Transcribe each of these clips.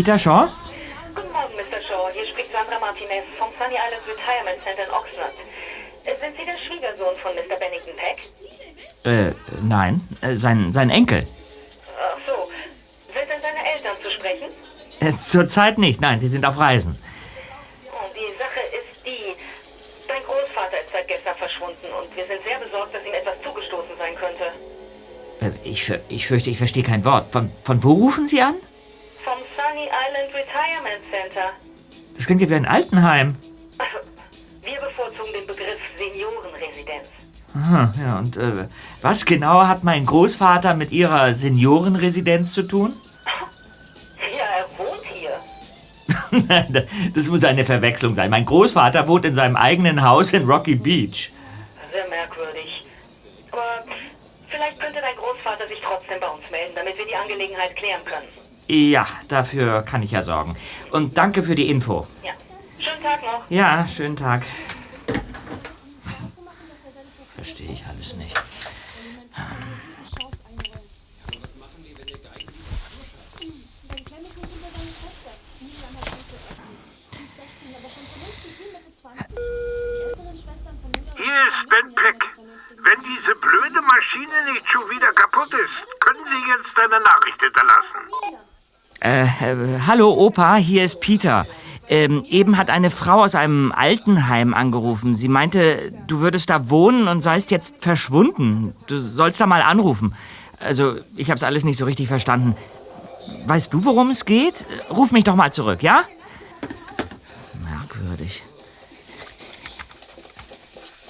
Peter Shaw? Guten Morgen, Mr. Shaw. Hier spricht Sandra Martinez vom Sunny Island Retirement Center in Oxnard. Äh, Sind Sie der Schwiegersohn von Mr. Bennington Peck? Äh, nein, äh, sein, sein Enkel. Ach so. Sind denn seine Eltern zu sprechen? Äh, zurzeit nicht, nein, sie sind auf Reisen. Oh, die Sache ist die. Dein Großvater ist seit gestern verschwunden und wir sind sehr besorgt, dass ihm etwas zugestoßen sein könnte. Äh, ich, ich fürchte, ich verstehe kein Wort. Von, von wo rufen Sie an? Sunny Island Retirement Center. Das klingt ja wie ein Altenheim. Also, wir bevorzugen den Begriff Seniorenresidenz. Aha, ja, und äh, was genau hat mein Großvater mit Ihrer Seniorenresidenz zu tun? Ja, er wohnt hier. das muss eine Verwechslung sein. Mein Großvater wohnt in seinem eigenen Haus in Rocky Beach. Sehr merkwürdig. Aber vielleicht könnte dein Großvater sich trotzdem bei uns melden, damit wir die Angelegenheit klären können. Ja, dafür kann ich ja sorgen. Und danke für die Info. Ja. Schönen Tag noch. Ja, schönen Tag. Verstehe ich alles nicht. Hier ist Ben Peck. Wenn diese blöde Maschine nicht schon wieder kaputt ist, können Sie jetzt eine Nachricht hinterlassen. Äh, äh, hallo Opa, hier ist Peter. Ähm, eben hat eine Frau aus einem Altenheim angerufen. Sie meinte, du würdest da wohnen und seist jetzt verschwunden. Du sollst da mal anrufen. Also, ich hab's alles nicht so richtig verstanden. Weißt du, worum es geht? Ruf mich doch mal zurück, ja? Merkwürdig.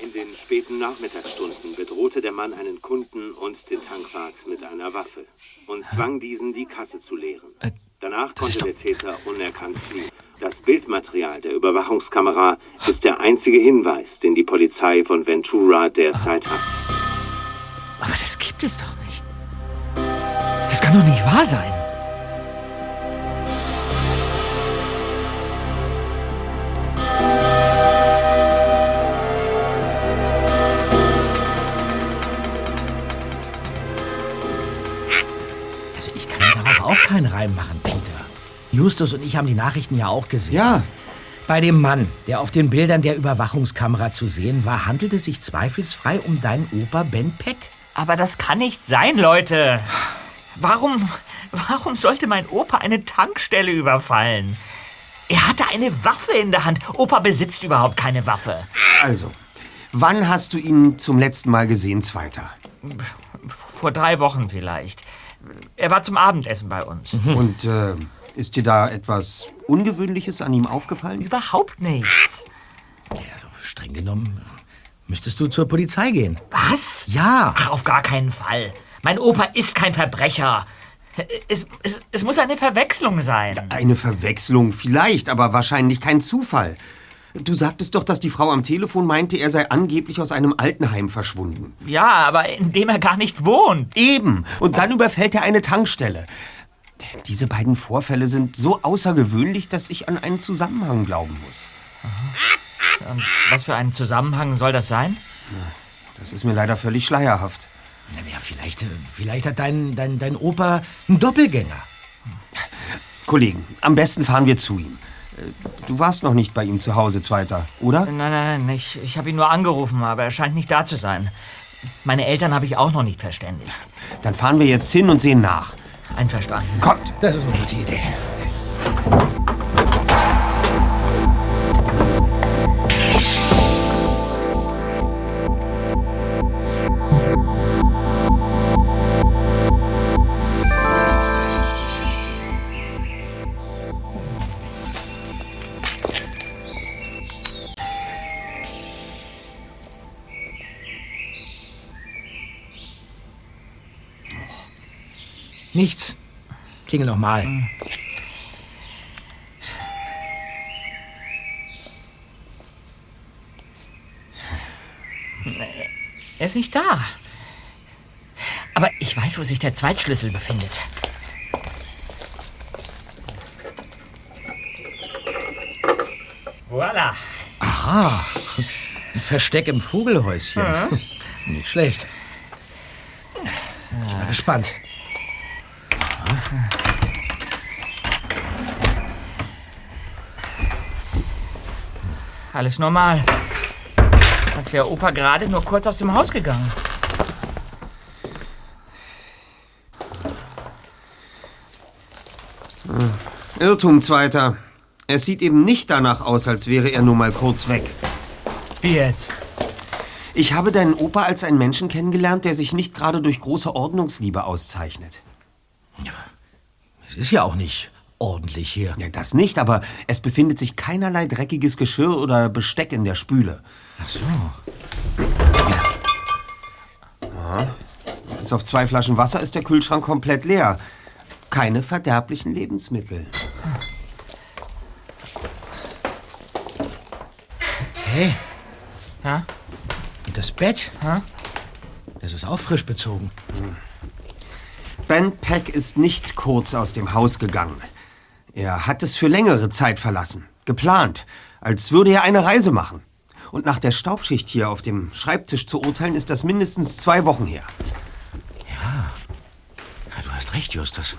In den späten Nachmittagsstunden bedrohte der Mann einen Kunden und den Tankwart mit einer Waffe und zwang diesen, die Kasse zu leeren. Danach konnte der Täter unerkannt fliehen. Das Bildmaterial der Überwachungskamera ist der einzige Hinweis, den die Polizei von Ventura derzeit hat. Aber das gibt es doch nicht. Das kann doch nicht wahr sein. Also ich kann darauf auch keinen Reim machen. Justus und ich haben die Nachrichten ja auch gesehen. Ja. Bei dem Mann, der auf den Bildern der Überwachungskamera zu sehen war, handelt es sich zweifelsfrei um deinen Opa Ben Peck. Aber das kann nicht sein, Leute. Warum, warum sollte mein Opa eine Tankstelle überfallen? Er hatte eine Waffe in der Hand. Opa besitzt überhaupt keine Waffe. Also, wann hast du ihn zum letzten Mal gesehen, Zweiter? Vor drei Wochen vielleicht. Er war zum Abendessen bei uns. Und äh, ist dir da etwas Ungewöhnliches an ihm aufgefallen? Überhaupt nichts. Streng genommen müsstest du zur Polizei gehen. Was? Ja. Ach, auf gar keinen Fall. Mein Opa ist kein Verbrecher. Es, es, es muss eine Verwechslung sein. Eine Verwechslung vielleicht, aber wahrscheinlich kein Zufall. Du sagtest doch, dass die Frau am Telefon meinte, er sei angeblich aus einem Altenheim verschwunden. Ja, aber in dem er gar nicht wohnt. Eben. Und dann überfällt er eine Tankstelle. Diese beiden Vorfälle sind so außergewöhnlich, dass ich an einen Zusammenhang glauben muss. Und was für einen Zusammenhang soll das sein? Das ist mir leider völlig schleierhaft. Na ja, vielleicht, äh, vielleicht hat dein, dein, dein Opa einen Doppelgänger. Kollegen, am besten fahren wir zu ihm. Äh, Du warst noch nicht bei ihm zu Hause, Zweiter, oder? Nein, nein, nein, ich, ich habe ihn nur angerufen, aber er scheint nicht da zu sein. Meine Eltern habe ich auch noch nicht verständigt. Dann fahren wir jetzt hin und sehen nach. Einverstanden. Kommt! Das ist eine gute Idee. Klingel noch mal. Er ist nicht da. Aber ich weiß, wo sich der Zweitschlüssel befindet. Voila. Aha. Ein Versteck im Vogelhäuschen. Ja. Nicht schlecht. Bin gespannt. Alles normal. Als wäre Opa gerade nur kurz aus dem Haus gegangen. Irrtum, Zweiter. Es sieht eben nicht danach aus, als wäre er nur mal kurz weg. Wie jetzt? Ich habe deinen Opa als einen Menschen kennengelernt, der sich nicht gerade durch große Ordnungsliebe auszeichnet. Es ist ja auch nicht ordentlich hier. Ja, das nicht, aber es befindet sich keinerlei dreckiges Geschirr oder Besteck in der Spüle. Ach so. Bis auf zwei Flaschen Wasser ist der Kühlschrank komplett leer. Keine verderblichen Lebensmittel. Hey, Ja? und das Bett? Ja? Das ist auch frisch bezogen. Ben Peck ist nicht kurz aus dem Haus gegangen. Er hat es für längere Zeit verlassen. Geplant. Als würde er eine Reise machen. Und nach der Staubschicht hier auf dem Schreibtisch zu urteilen, ist das mindestens zwei Wochen her. Ja, du hast recht, Justus.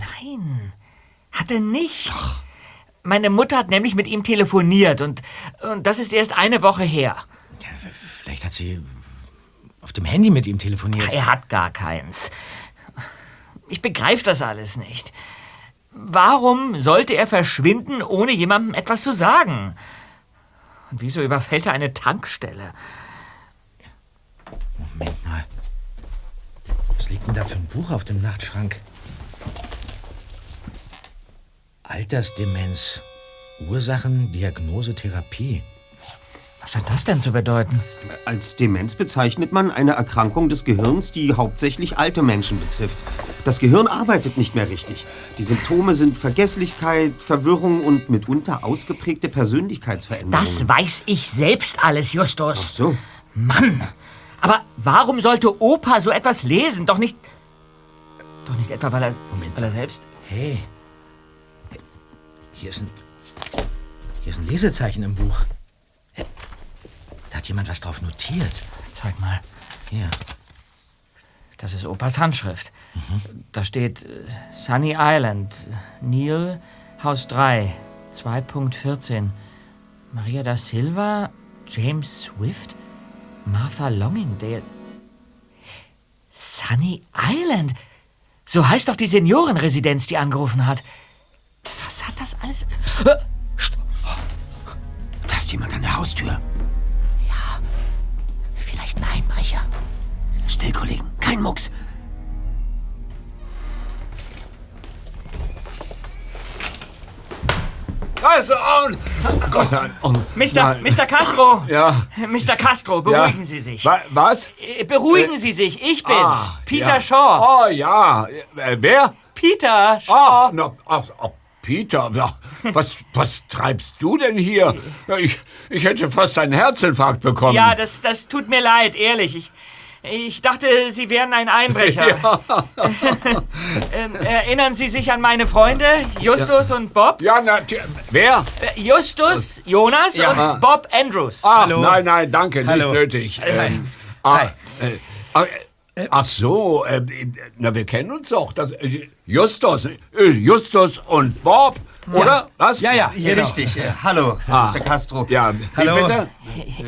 Nein, hat er nicht. Meine Mutter hat nämlich mit ihm telefoniert und, und das ist erst eine Woche her. Ja, vielleicht hat sie auf dem Handy mit ihm telefoniert. Er hat gar keins. Ich begreife das alles nicht. Warum sollte er verschwinden, ohne jemandem etwas zu sagen? Und wieso überfällt er eine Tankstelle? Moment mal. Was liegt denn da für ein Buch auf dem Nachtschrank? Altersdemenz. Ursachen, Diagnose, Therapie. Was hat das denn zu bedeuten? Als Demenz bezeichnet man eine Erkrankung des Gehirns, die hauptsächlich alte Menschen betrifft. Das Gehirn arbeitet nicht mehr richtig. Die Symptome sind Vergesslichkeit, Verwirrung und mitunter ausgeprägte Persönlichkeitsveränderungen. Das weiß ich selbst alles, Justus. So. Mann! Aber warum sollte Opa so etwas lesen? Doch nicht. Doch nicht etwa, weil er. Moment, weil er selbst. Hey. Hier ist ein. Hier ist ein Lesezeichen im Buch. Da hat jemand was drauf notiert. Zeig mal. Hier. Das ist Opas Handschrift. Da steht äh, Sunny Island, Neil, Haus 3, 2.14. Maria da Silva, James Swift, Martha Longingdale. Sunny Island? So heißt doch die Seniorenresidenz, die angerufen hat. Was hat das alles? Äh, Da ist jemand an der Haustür. Vielleicht ein Einbrecher. Still, Kollegen. Kein Mucks. Also, oh, Gott, nein. Oh, Mr. nein. Mr. Castro! Ja. Mr. Castro, beruhigen Sie sich. Wa was? Äh, Beruhigen Sie sich, ich bin's. Ah, Peter ja. Shaw. Oh ja. Äh, wer? Peter Ach, Shaw. na, ach, ach, Peter, ja, was, was treibst du denn hier? Ja, Ich, ich hätte fast einen Herzinfarkt bekommen. Ja, das, das tut mir leid, ehrlich. Ich, ich dachte, Sie wären ein Einbrecher. ähm, erinnern Sie sich an meine Freunde, Justus und Bob? Ja, na, t- wer? Äh, Justus, Jonas Ja. und Bob Andrews. Ach, nein, nein, danke, Hallo. nicht nötig. Ähm, ah, äh, ah, äh, ach so, äh, na, wir kennen uns doch. Das, äh, Justus, äh, Justus und Bob, oder? Was? Ja, ja. Hier genau. richtig. Äh, hallo, Mr. Castro. Ja, Hallo. Wie bitte?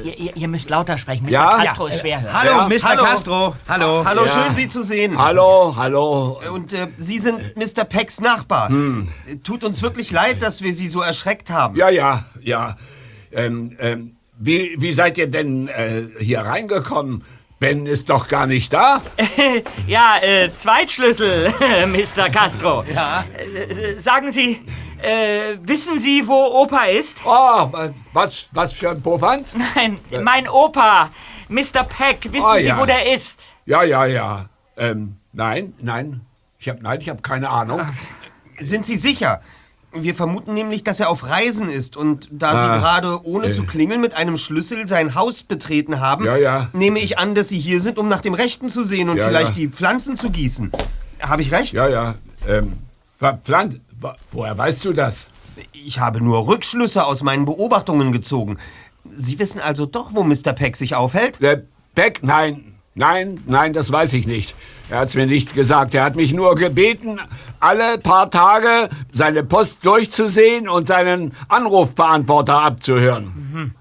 Ihr, ihr, ihr müsst lauter sprechen. Mr. Ja? Castro ist schwer hören. Hallo, Ja. Mr. Hallo. Castro. Hallo. Hallo, schön Sie zu sehen. Hallo, hallo. Und äh, Sie sind Mr. Pecks Nachbar. Äh, Tut uns wirklich leid, dass wir Sie so erschreckt haben. Ja, ja, ja. Ähm, ähm, wie, wie seid ihr denn äh, hier reingekommen? Ben ist doch gar nicht da. Ja, äh, Zweitschlüssel, Mr. Castro. Ja. Äh, sagen Sie, äh, wissen Sie, wo Opa ist? Oh, was, was für ein Popanz? Nein, mein Opa, Mr. Peck. Wissen Sie, ja. wo der ist? Ja, ja, ja. Ähm, nein, nein. Ich hab, nein, ich habe keine Ahnung. Sind Sie sicher? Wir vermuten nämlich, dass er auf Reisen ist und da Ah, Sie gerade ohne äh. zu klingeln mit einem Schlüssel sein Haus betreten haben, Ja, ja. nehme ich an, dass Sie hier sind, um nach dem Rechten zu sehen und Ja, vielleicht ja. die Pflanzen zu gießen. Habe ich recht? Ja, ja. Ähm, wa- Pflanz, wa- woher weißt du das? Ich habe nur Rückschlüsse aus meinen Beobachtungen gezogen. Sie wissen also doch, wo Mr. Peck sich aufhält? Der Beck, nein. Nein, nein, das weiß ich nicht. Er hat's mir nicht gesagt. Er hat mich nur gebeten, alle paar Tage seine Post durchzusehen und seinen Anrufbeantworter abzuhören.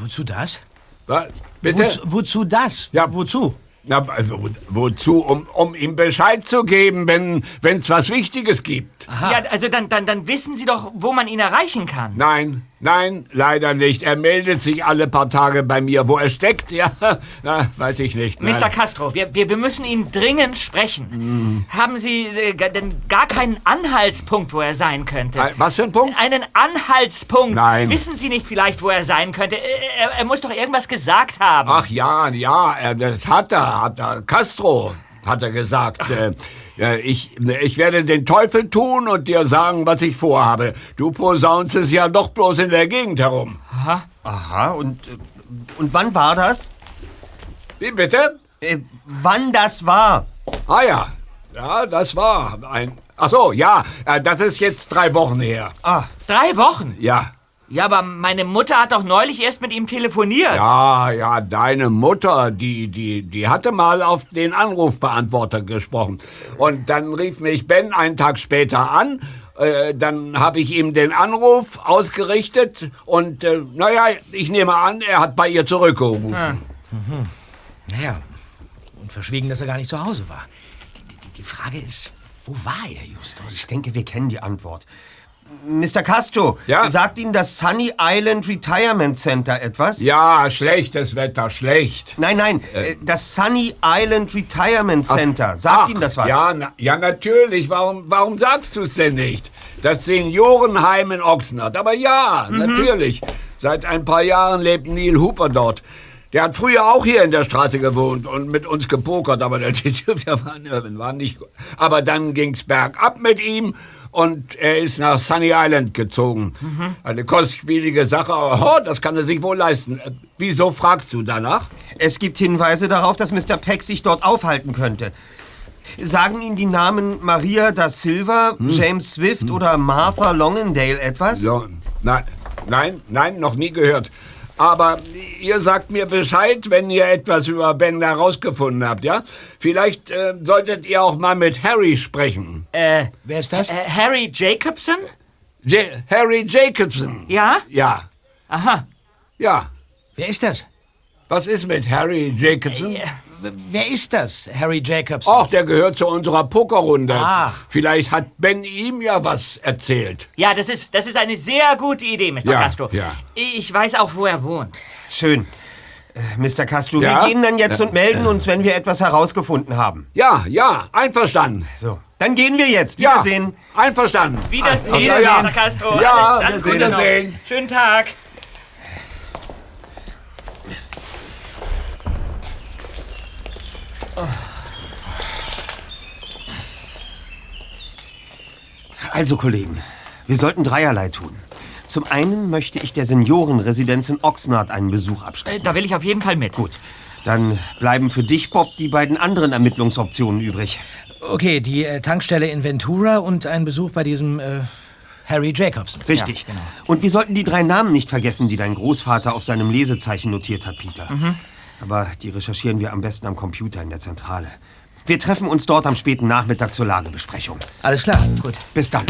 Wozu das? Was? Bitte? Wozu, wozu das? Ja. Wozu? Na, also, wo, wozu? Um, um ihm Bescheid zu geben, wenn es was Wichtiges gibt. Ja, also dann, dann, dann wissen Sie doch, wo man ihn erreichen kann. Nein, nein, leider nicht. Er meldet sich alle paar Tage bei mir. Wo er steckt, ja, na, weiß ich nicht. Nein. Mr. Castro, wir, wir, wir müssen ihn dringend sprechen. Haben Sie äh, denn gar keinen Anhaltspunkt, wo er sein könnte? Äh, Was für ein Punkt? Einen Anhaltspunkt. Nein. Wissen Sie nicht vielleicht, wo er sein könnte? Äh, Er, er muss doch irgendwas gesagt haben. Ach ja, ja, er- das hat er, hat er. Castro, hat er gesagt. Äh, äh, ich, ich werde den Teufel tun und dir sagen, was ich vorhabe. Du posaunst es ja doch bloß in der Gegend herum. Aha, und, äh, und wann war das? Wie bitte? Äh, wann das war? Ah ja, ja, das war ein... Ach so, ja, äh, das ist jetzt drei Wochen her. Ah, Drei Wochen? Ja. Ja, aber meine Mutter hat doch neulich erst mit ihm telefoniert. Ja, ja, deine Mutter, die, die, die hatte mal auf den Anrufbeantworter gesprochen. Und dann rief mich Ben einen Tag später an. Äh, dann habe ich ihm den Anruf ausgerichtet und, äh, naja, ich nehme an, er hat bei ihr zurückgerufen. Naja, und verschwiegen, dass er gar nicht zu Hause war. Die, die, die Frage ist, wo war er, Justus? ich denke, wir kennen die Antwort. Mr. Castro, Ja? sagt Ihnen das Sunny Island Retirement Center etwas? Ja, schlechtes Wetter, schlecht. Nein, nein, äh, das Sunny Island Retirement Center. Sagt Ach, Ihnen das was? Ja, na, ja natürlich. Warum, warum sagst du es denn nicht? Das Seniorenheim in Oxnard. Aber ja, Mhm. natürlich. Seit ein paar Jahren lebt Neil Hooper dort. Der hat früher auch hier in der Straße gewohnt und mit uns gepokert, aber der, der war, war nicht gut. Aber dann ging's bergab mit ihm und er ist nach Sunny Island gezogen. Mhm. Eine kostspielige Sache, aber oh, das kann er sich wohl leisten. Äh, Wieso fragst du danach? Es gibt Hinweise darauf, dass Mr. Peck sich dort aufhalten könnte. Sagen Ihnen die Namen Maria da Silva, Hm. James Swift oder Martha Longendale etwas? So, nein, nein, nein, noch nie gehört. Aber ihr sagt mir Bescheid, wenn ihr etwas über Ben herausgefunden habt, ja? Vielleicht äh, solltet ihr auch mal mit Harry sprechen. Äh, Wer ist das? äh, Harry Jacobson? J Harry Jacobson. Ja? Ja, Aha. ja. Wer ist das? Was ist mit Harry Jacobson? Äh, Wer ist das, Harry Jacobson? Ach, der gehört zu unserer Pokerrunde. Ah. Vielleicht hat Ben ihm ja was erzählt. Ja, das ist, das ist eine sehr gute Idee, Mr. Ja, Castro. ja. Ich weiß auch, wo er wohnt. Schön. Äh, Mr. Castro, Ja? wir gehen dann jetzt und melden uns, wenn wir etwas herausgefunden haben. Ja, ja, einverstanden. So, dann gehen wir jetzt. Ja, Wiedersehen. einverstanden. Wiedersehen, Ja, ja. Mr. Castro. Ja, alles, alles. Wiedersehen. Schönen Tag. Also, Kollegen, wir sollten dreierlei tun. Zum einen möchte ich der Seniorenresidenz in Oxnard einen Besuch abstatten. Äh, Da will ich auf jeden Fall mit. Gut, dann bleiben für dich, Bob, die beiden anderen Ermittlungsoptionen übrig. Okay, die äh, Tankstelle in Ventura und ein Besuch bei diesem äh, Harry Jacobson. Richtig. Und wir sollten die drei Namen nicht vergessen, die dein Großvater auf seinem Lesezeichen notiert hat, Peter. Aber die recherchieren wir am besten am Computer in der Zentrale. Wir treffen uns dort am späten Nachmittag zur Lagebesprechung. Alles klar. Gut. Bis dann.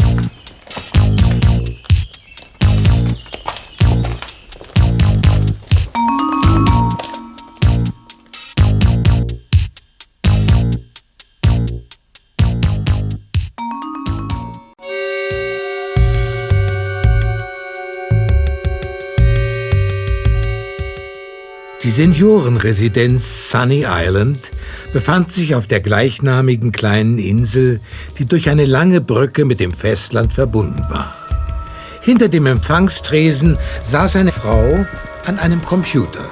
Seniorenresidenz Sunny Island befand sich auf der gleichnamigen kleinen Insel, die durch eine lange Brücke mit dem Festland verbunden war. Hinter dem Empfangstresen saß eine Frau an einem Computer.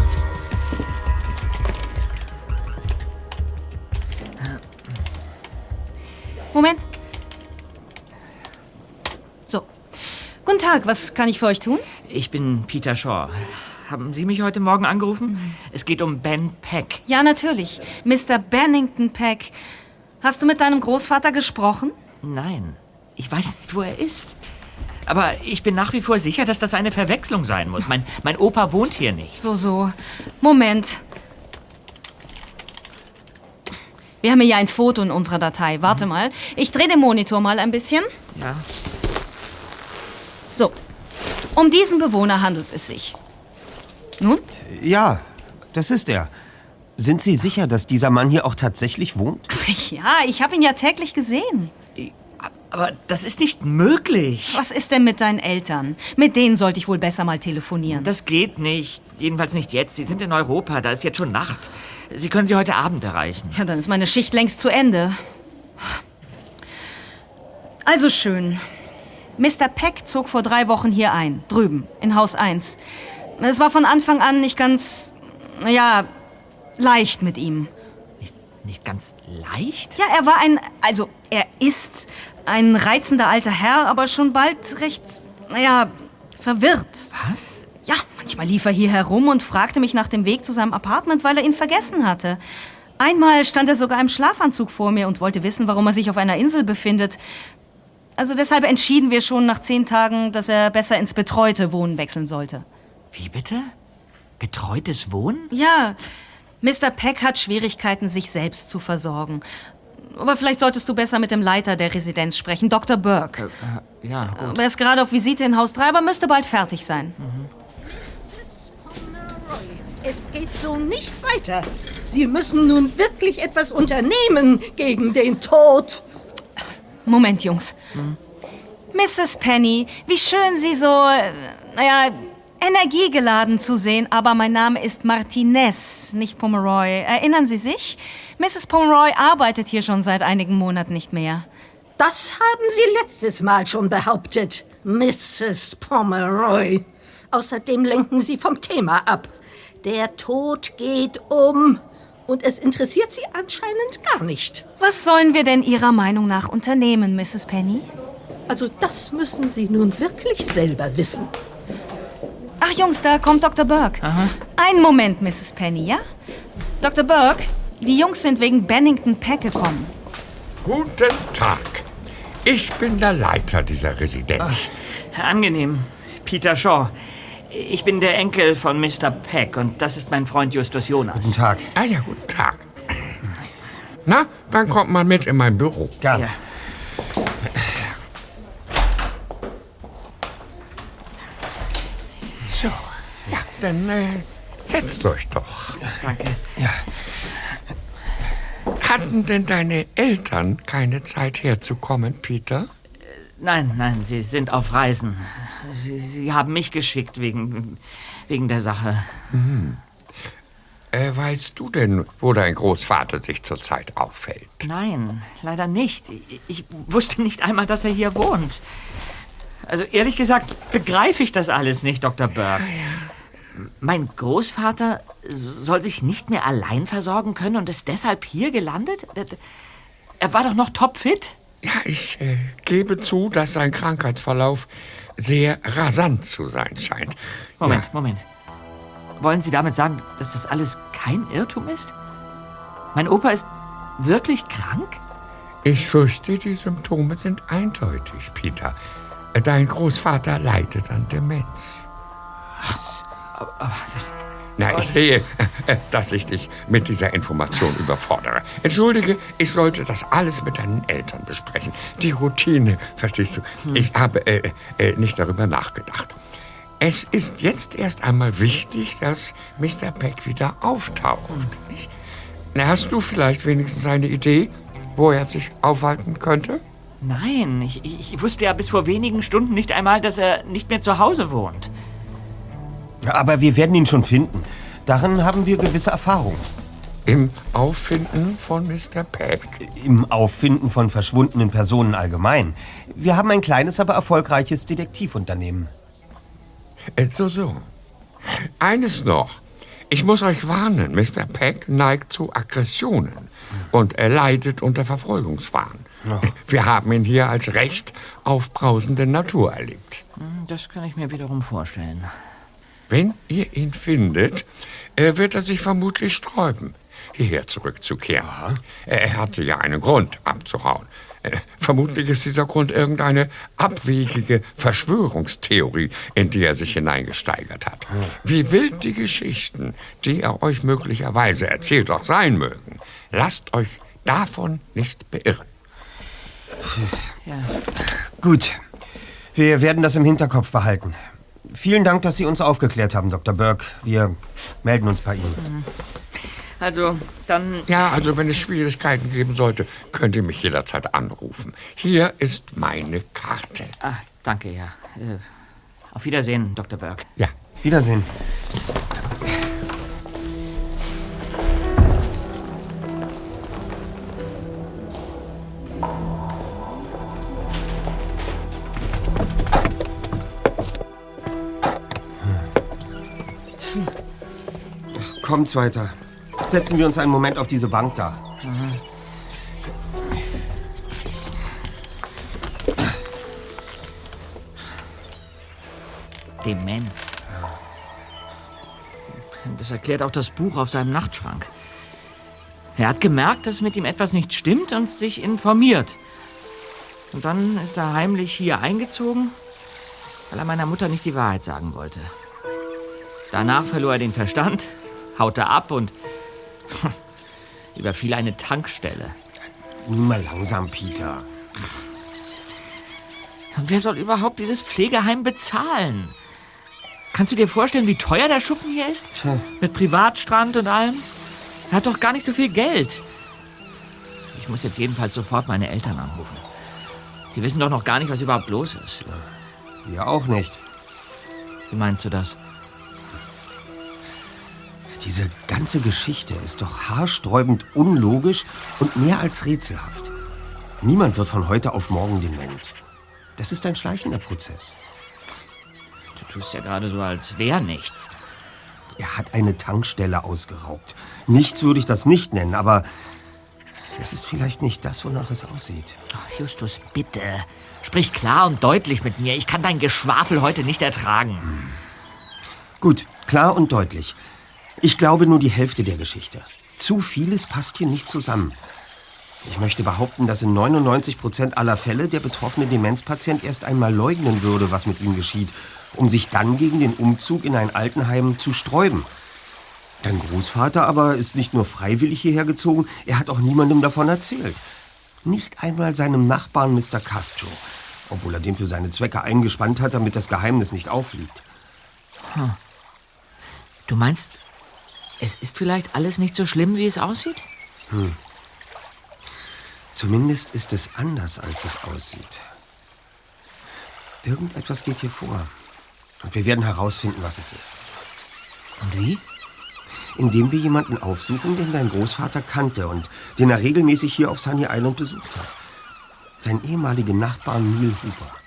Moment. So. Guten Tag, was kann ich für euch tun? Ich bin Peter Shaw. Haben Sie mich heute Morgen angerufen? Es geht um Ben Peck. Ja, natürlich. Mr. Bennington Peck. Hast du mit deinem Großvater gesprochen? Nein, ich weiß nicht, wo er ist. Aber ich bin nach wie vor sicher, dass das eine Verwechslung sein muss. Mein, mein Opa wohnt hier nicht. So, so. Moment. Wir haben hier ein Foto in unserer Datei. Warte mal. Ich drehe den Monitor mal ein bisschen. Ja. So. Um diesen Bewohner handelt es sich. Nun? Ja, das ist er. Sind Sie sicher, dass dieser Mann hier auch tatsächlich wohnt? Ja, ich habe ihn ja täglich gesehen. Aber das ist nicht möglich. Was ist denn mit deinen Eltern? Mit denen sollte ich wohl besser mal telefonieren. Das geht nicht. Jedenfalls nicht jetzt. Sie sind in Europa. Da ist jetzt schon Nacht. Sie können sie heute Abend erreichen. Ja, dann ist meine Schicht längst zu Ende. Also schön. Mr. Peck zog vor drei Wochen hier ein, drüben, in Haus 1. Es war von Anfang an nicht ganz, naja, leicht mit ihm. Nicht, nicht ganz leicht? Ja, er war ein, also er ist ein reizender alter Herr, aber schon bald recht, naja, verwirrt. Was? Ja, manchmal lief er hier herum und fragte mich nach dem Weg zu seinem Apartment, weil er ihn vergessen hatte. Einmal stand er sogar im Schlafanzug vor mir und wollte wissen, warum er sich auf einer Insel befindet. Also deshalb entschieden wir schon nach zehn Tagen, dass er besser ins betreute Wohnen wechseln sollte. Wie bitte? Betreutes Wohnen? Ja, Mr. Peck hat Schwierigkeiten, sich selbst zu versorgen. Aber vielleicht solltest du besser mit dem Leiter der Residenz sprechen, Dr. Burke. Äh, ja, gut. Er ist gerade auf Visite in Haus 3, aber müsste bald fertig sein. Es geht so nicht weiter. Sie müssen nun wirklich etwas unternehmen gegen den Tod. Moment, Jungs. Mrs. Penny, wie schön Sie so, äh, naja, energiegeladen zu sehen, aber mein Name ist Martinez, nicht Pomeroy. Erinnern Sie sich? Mrs. Pomeroy arbeitet hier schon seit einigen Monaten nicht mehr. Das haben Sie letztes Mal schon behauptet, Mrs. Pomeroy. Außerdem lenken Sie vom Thema ab. Der Tod geht um. Und es interessiert Sie anscheinend gar nicht. Was sollen wir denn Ihrer Meinung nach unternehmen, Mrs. Penny? Also das müssen Sie nun wirklich selber wissen. Ach, Jungs, da kommt Dr. Burke. Einen Moment, Mrs. Penny, ja? Dr. Burke, die Jungs sind wegen Bennington Peck gekommen. Guten Tag. Ich bin der Leiter dieser Residenz. Angenehm. Peter Shaw. Ich bin der Enkel von Mr. Peck und das ist mein Freund Justus Jonas. Guten Tag. Ah ja, guten Tag. Na, dann kommt mal mit in mein Büro. Gern. Ja. Ja, dann äh, setzt euch doch. Danke. Hatten denn deine Eltern keine Zeit herzukommen, Peter? Nein, nein, Sie sind auf Reisen. Sie, Sie haben mich geschickt wegen, wegen der Sache. Äh, weißt du denn, wo dein Großvater sich zurzeit aufhält? Nein, leider nicht. Ich, ich wusste nicht einmal, dass er hier wohnt. Also ehrlich gesagt begreife ich das alles nicht, Dr. Burke. Mein Großvater soll sich nicht mehr allein versorgen können und ist deshalb hier gelandet? Er war doch noch topfit. Ja, ich äh, gebe zu, dass sein Krankheitsverlauf sehr rasant zu sein scheint. Moment, Moment. Wollen Sie damit sagen, dass das alles kein Irrtum ist? Mein Opa ist wirklich krank? Ich fürchte, die Symptome sind eindeutig, Peter. Dein Großvater leidet an Demenz. Was? Aber, aber das, Na, Aber ich das- sehe, dass ich dich mit dieser Information überfordere. Entschuldige, ich sollte das alles mit deinen Eltern besprechen. Die Routine, verstehst du? Ich habe äh, äh, nicht darüber nachgedacht. Es ist jetzt erst einmal wichtig, dass Mr. Peck wieder auftaucht. Nicht? Na, Hast du vielleicht wenigstens eine Idee, wo er sich aufhalten könnte? nein, ich, ich ich wusste ja bis vor wenigen Stunden nicht einmal, dass er nicht mehr zu Hause wohnt. Aber wir werden ihn schon finden. Darin haben wir gewisse Erfahrung. Im Auffinden von Mr. Peck? Im Auffinden von verschwundenen Personen allgemein. Wir haben ein kleines, aber erfolgreiches Detektivunternehmen. So, so. Eines noch. Ich muss euch warnen, Mr. Peck neigt zu Aggressionen und er leidet unter Verfolgungswahn. Wir haben ihn hier als recht aufbrausende Natur erlebt. Hm, Das kann ich mir wiederum vorstellen. Wenn ihr ihn findet, äh, wird er sich vermutlich sträuben, hierher zurückzukehren. Er hatte ja einen Grund, abzuhauen. Äh, Vermutlich ist dieser Grund irgendeine abwegige Verschwörungstheorie, in die er sich hineingesteigert hat. Wie wild die Geschichten, die er euch möglicherweise erzählt, auch sein mögen, lasst euch davon nicht beirren. Ja. Gut. Wir werden das im Hinterkopf behalten. Vielen Dank, dass Sie uns aufgeklärt haben, Dr. Burke. Wir melden uns bei Ihnen. Also, dann. Ja, also wenn es Schwierigkeiten geben sollte, könnt ihr mich jederzeit anrufen. Hier ist meine Karte. Ah, danke, ja. Äh, auf Wiedersehen, Dr. Burke. Ja. Wiedersehen. Kommt's weiter. Setzen wir uns einen Moment auf diese Bank da. Demenz. Das erklärt auch das Buch auf seinem Nachtschrank. Er hat gemerkt, dass mit ihm etwas nicht stimmt und sich informiert. Und dann ist er heimlich hier eingezogen, weil er meiner Mutter nicht die Wahrheit sagen wollte. Danach verlor er den Verstand, haute ab und überfiel eine Tankstelle. Nun mal langsam, Peter. Und wer soll überhaupt dieses Pflegeheim bezahlen? Kannst du dir vorstellen, wie teuer der Schuppen hier ist? Tja. Mit Privatstrand und allem? Er hat doch gar nicht so viel Geld. Ich muss jetzt jedenfalls sofort meine Eltern anrufen. Die wissen doch noch gar nicht, was überhaupt los ist. Wir auch nicht. Wie meinst du das? Diese ganze Geschichte ist doch haarsträubend unlogisch und mehr als rätselhaft. Niemand wird von heute auf morgen dement. Das ist ein schleichender Prozess. Du tust ja gerade so, als wäre nichts. Er hat eine Tankstelle ausgeraubt. Nichts würde ich das nicht nennen, aber es ist vielleicht nicht das, wonach es aussieht. Ach, Justus, bitte. Sprich klar und deutlich mit mir. Ich kann dein Geschwafel heute nicht ertragen. Gut, klar und deutlich. Ich glaube nur die Hälfte der Geschichte. Zu vieles passt hier nicht zusammen. Ich möchte behaupten, dass in 99 Prozent aller Fälle der betroffene Demenzpatient erst einmal leugnen würde, was mit ihm geschieht, um sich dann gegen den Umzug in ein Altenheim zu sträuben. Dein Großvater aber ist nicht nur freiwillig hierher gezogen, er hat auch niemandem davon erzählt. Nicht einmal seinem Nachbarn Mr. Castro, obwohl er den für seine Zwecke eingespannt hat, damit das Geheimnis nicht auffliegt. Hm. Du meinst, es ist vielleicht alles nicht so schlimm, wie es aussieht? Hm. Zumindest ist es anders, als es aussieht. Irgendetwas geht hier vor. Und wir werden herausfinden, was es ist. Und wie? Indem wir jemanden aufsuchen, den dein Großvater kannte und den er regelmäßig hier auf Sunny Island besucht hat. Sein ehemaliger Nachbar Neil Hooper.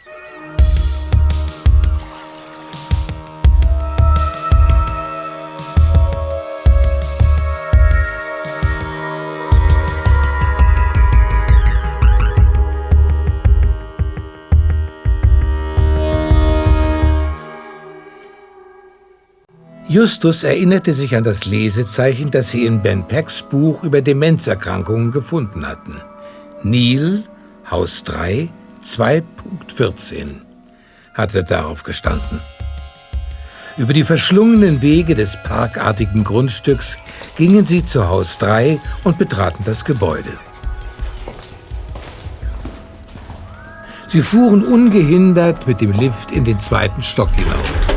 Justus erinnerte sich an das Lesezeichen, das sie in Ben Pecks Buch über Demenzerkrankungen gefunden hatten. Neil, Haus 3, 2.14 hatte darauf gestanden. Über die verschlungenen Wege des parkartigen Grundstücks gingen sie zu Haus 3 und betraten das Gebäude. Sie fuhren ungehindert mit dem Lift in den zweiten Stock hinauf.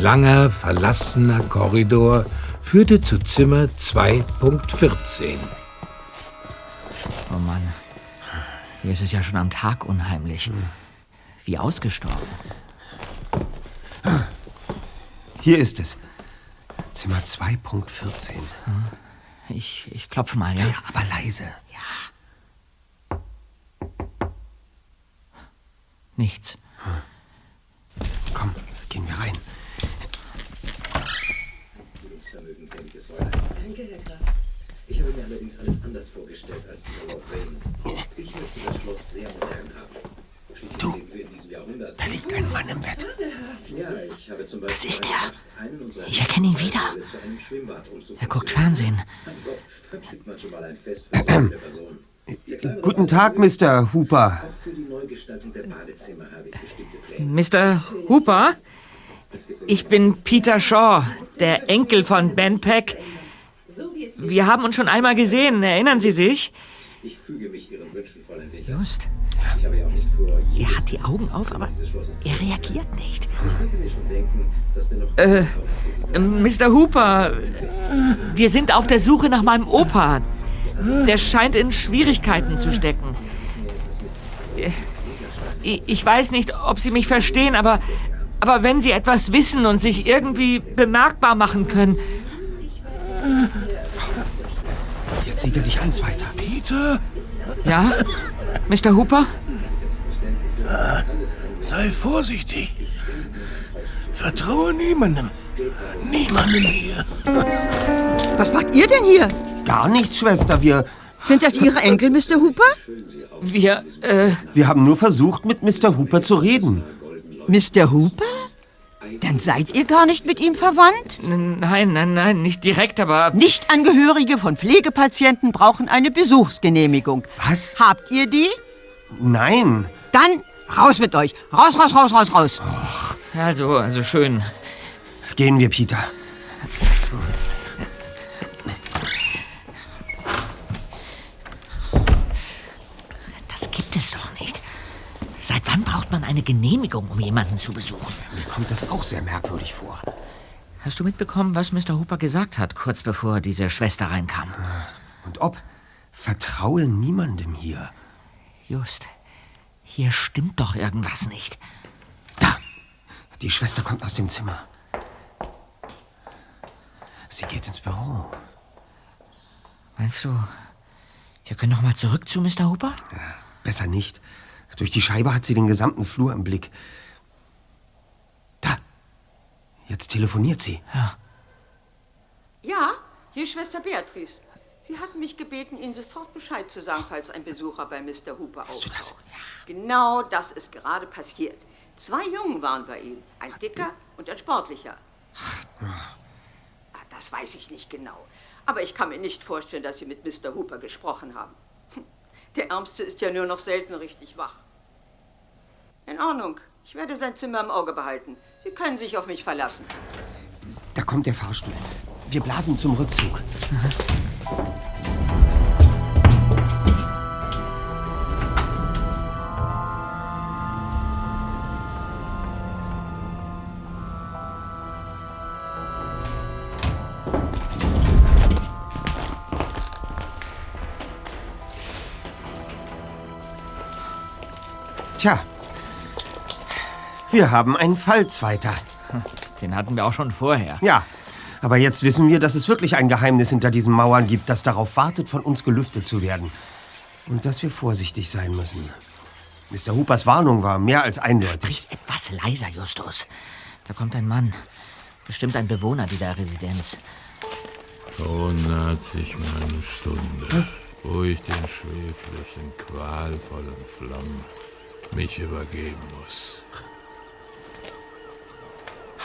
Langer, verlassener Korridor führte zu Zimmer 2.14. Oh Mann. Hier ist es ja schon am Tag unheimlich. Wie ausgestorben. Hier ist es. Zimmer 2.14. Ich, ich klopfe mal, ja? Ja, aber leise. Nichts. Komm, gehen wir rein. Danke, Herr Graf. Ich habe mir allerdings alles anders vorgestellt als dieser Lord Wayne. Ich möchte das Schloss sehr modern haben. Schließlich Du, leben wir in diesem Jahrhundert. Da liegt ein Mann im Bett. Ja, ich habe zum Beispiel Das ist er. Ich erkenne ihn wieder. Er guckt Fernsehen. Person. Guten Tag, Mr. Hooper. Mr. Hooper? Ich bin Peter Shaw, der Enkel von Ben Peck. Wir haben uns schon einmal gesehen, erinnern Sie sich? Ich füge mich Ihren Wünschen, Winter. Just. Ich habe ja auch nicht vor, Er hat die Augen auf, aber er reagiert nicht. Äh, Mr. Hooper, wir sind auf der Suche nach meinem Opa. Der scheint in Schwierigkeiten zu stecken. Ich, ich weiß nicht, ob Sie mich verstehen, aber, aber wenn Sie etwas wissen und sich irgendwie bemerkbar machen können. Er dich an, Zweiter. Peter? Ja? Mr. Hooper? Sei vorsichtig. Vertraue niemandem. Niemandem hier. Was macht ihr denn hier? Gar nichts, Schwester. Wir. Sind das Ihre Enkel, Mr. Hooper? Wir, äh. Wir haben nur versucht, mit Mr. Hooper zu reden. Mr. Hooper? Dann seid ihr gar nicht mit ihm verwandt? Nein, nein, nein, nicht direkt, aber. Nichtangehörige von Pflegepatienten brauchen eine Besuchsgenehmigung. Was? Habt ihr die? Nein. Dann raus mit euch. Raus, raus, raus, raus, raus. Also, also schön. Gehen wir, Peter. Das gibt es doch nicht. Seit wann braucht man eine Genehmigung, um jemanden zu besuchen? Mir kommt das auch sehr merkwürdig vor. Hast du mitbekommen, was Mr. Hooper gesagt hat, kurz bevor diese Schwester reinkam? Und ob? Vertraue niemandem hier. Just. Hier stimmt doch irgendwas nicht. Die Schwester kommt aus dem Zimmer. Sie geht ins Büro. Meinst du, wir können noch mal zurück zu Mr. Hooper? Besser nicht. Durch die Scheibe hat sie den gesamten Flur im Blick. Da. Jetzt telefoniert sie. Ja. Ja, hier ist Schwester Beatrice. Sie hatten mich gebeten, Ihnen sofort Bescheid zu sagen, falls ein Besucher bei Mr. Hooper auftaucht. Genau das ist gerade passiert. Zwei Jungen waren bei ihm. Ein dicker und ein sportlicher. Ah, Das weiß ich nicht genau. Aber ich kann mir nicht vorstellen, dass Sie mit Mr. Hooper gesprochen haben. Der Ärmste ist ja nur noch selten richtig wach. In Ordnung. Ich werde sein Zimmer im Auge behalten. Sie können sich auf mich verlassen. Da kommt der Fahrstuhl. Wir blasen zum Rückzug. Tja, wir haben einen Fall, Zweiter. Den hatten wir auch schon vorher. Ja, aber jetzt wissen wir, dass es wirklich ein Geheimnis hinter diesen Mauern gibt, das darauf wartet, von uns gelüftet zu werden. Und dass wir vorsichtig sein müssen. Mr. Hoopers Warnung war mehr als eindeutig. Etwas leiser, Justus. Da kommt ein Mann. Bestimmt ein Bewohner dieser Residenz. Schon naht sich meine Stunde, wo ich den schweflichen, qualvollen Flammen mich übergeben muss.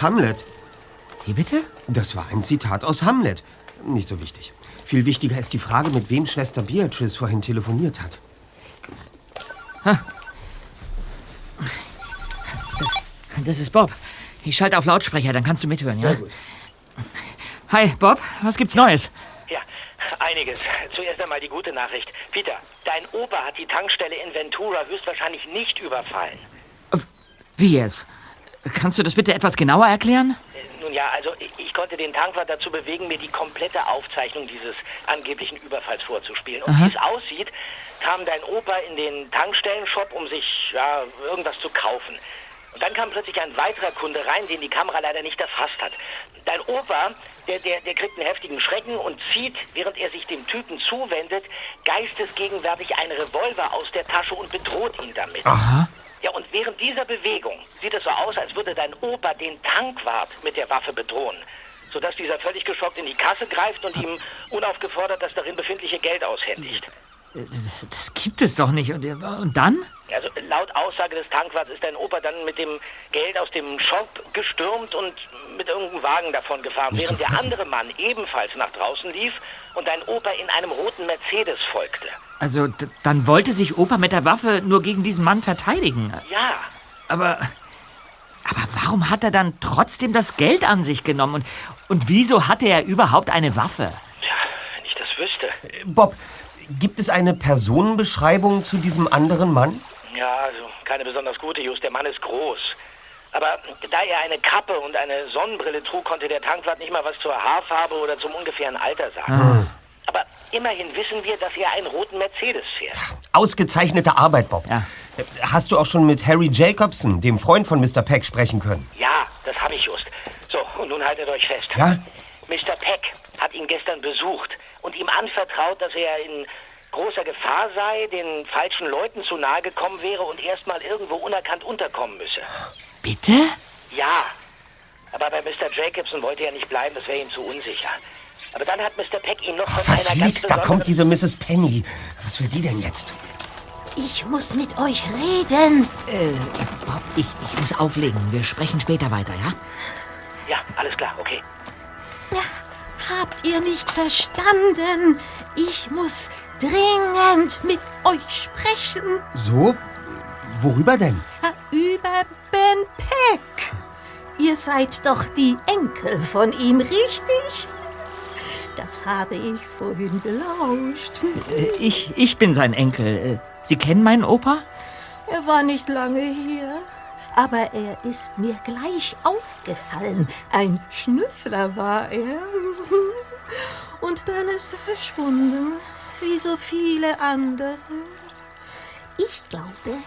Hamlet. Wie bitte? Das war ein Zitat aus Hamlet. Nicht so wichtig. Viel wichtiger ist die Frage, mit wem Schwester Beatrice vorhin telefoniert hat. Das ist Bob. Ich schalte auf Lautsprecher, dann kannst du mithören, ja? Sehr gut. Hi, Bob, was gibt's Neues? Ja, einiges. Zuerst einmal die gute Nachricht. Peter, dein Opa hat die Tankstelle in Ventura höchstwahrscheinlich nicht überfallen. Wie jetzt? Kannst du das bitte etwas genauer erklären? Äh, Nun ja, also ich, ich konnte den Tankwart dazu bewegen, mir die komplette Aufzeichnung dieses angeblichen Überfalls vorzuspielen. Und Aha. wie es aussieht, kam dein Opa in den Tankstellenshop, um sich ja, irgendwas zu kaufen. Und dann kam plötzlich ein weiterer Kunde rein, den die Kamera leider nicht erfasst hat. Dein Opa, der, der, der kriegt einen heftigen Schrecken und zieht, während er sich dem Typen zuwendet, geistesgegenwärtig einen Revolver aus der Tasche und bedroht ihn damit. Aha. Ja, und während dieser Bewegung sieht es so aus, als würde dein Opa den Tankwart mit der Waffe bedrohen. Sodass dieser völlig geschockt in die Kasse greift und ihm unaufgefordert das darin befindliche Geld aushändigt. Das, gibt es doch nicht. Und, und dann? Also laut Aussage des Tankwarts ist dein Opa dann mit dem Geld aus dem Shop gestürmt und mit irgendeinem Wagen davon gefahren, während der andere Mann ebenfalls nach draußen lief und dein Opa in einem roten Mercedes folgte. Also, dann wollte sich Opa mit der Waffe nur gegen diesen Mann verteidigen. Ja, Aber. Aber warum hat er dann trotzdem das Geld an sich genommen? Und, und wieso hatte er überhaupt eine Waffe? wenn ich das wüsste. Bob, gibt es eine Personenbeschreibung zu diesem anderen Mann? Ja, also keine besonders gute, Just. Der Mann ist groß. Aber da er eine Kappe und eine Sonnenbrille trug, konnte der Tankwart nicht mal was zur Haarfarbe oder zum ungefähren Alter sagen. Aber immerhin wissen wir, dass er einen roten Mercedes fährt. Ausgezeichnete Arbeit, Bob. Äh, Hast du auch schon mit Harry Jacobson, dem Freund von Mr. Peck, sprechen können? Ja, das habe ich just. So, und nun haltet euch fest. Ja? Mr. Peck hat ihn gestern besucht und ihm anvertraut, dass er in großer Gefahr sei, den falschen Leuten zu nahe gekommen wäre und erstmal irgendwo unerkannt unterkommen müsse. Bitte? Ja, aber bei Mr. Jacobson wollte er nicht bleiben, das wäre ihm zu unsicher. Aber dann hat Mr. Peck ihm noch von einer ganz Verflixt, da kommt diese Mrs. Penny. Was will die denn jetzt? Ich muss mit euch reden. Äh, Bob, ich, ich muss auflegen. Wir sprechen später weiter, ja? Ja, alles klar, okay. Habt ihr nicht verstanden? Ich muss dringend mit euch sprechen So? Worüber denn? über Ben Peck. Ihr seid doch die Enkel von ihm, richtig? Das habe ich vorhin belauscht. Äh, Ich, ich bin sein Enkel. Äh, Sie kennen meinen Opa? Er war nicht lange hier, aber er ist mir gleich aufgefallen. Ein Schnüffler war er. Und dann ist er verschwunden, wie so viele andere. Ich glaube,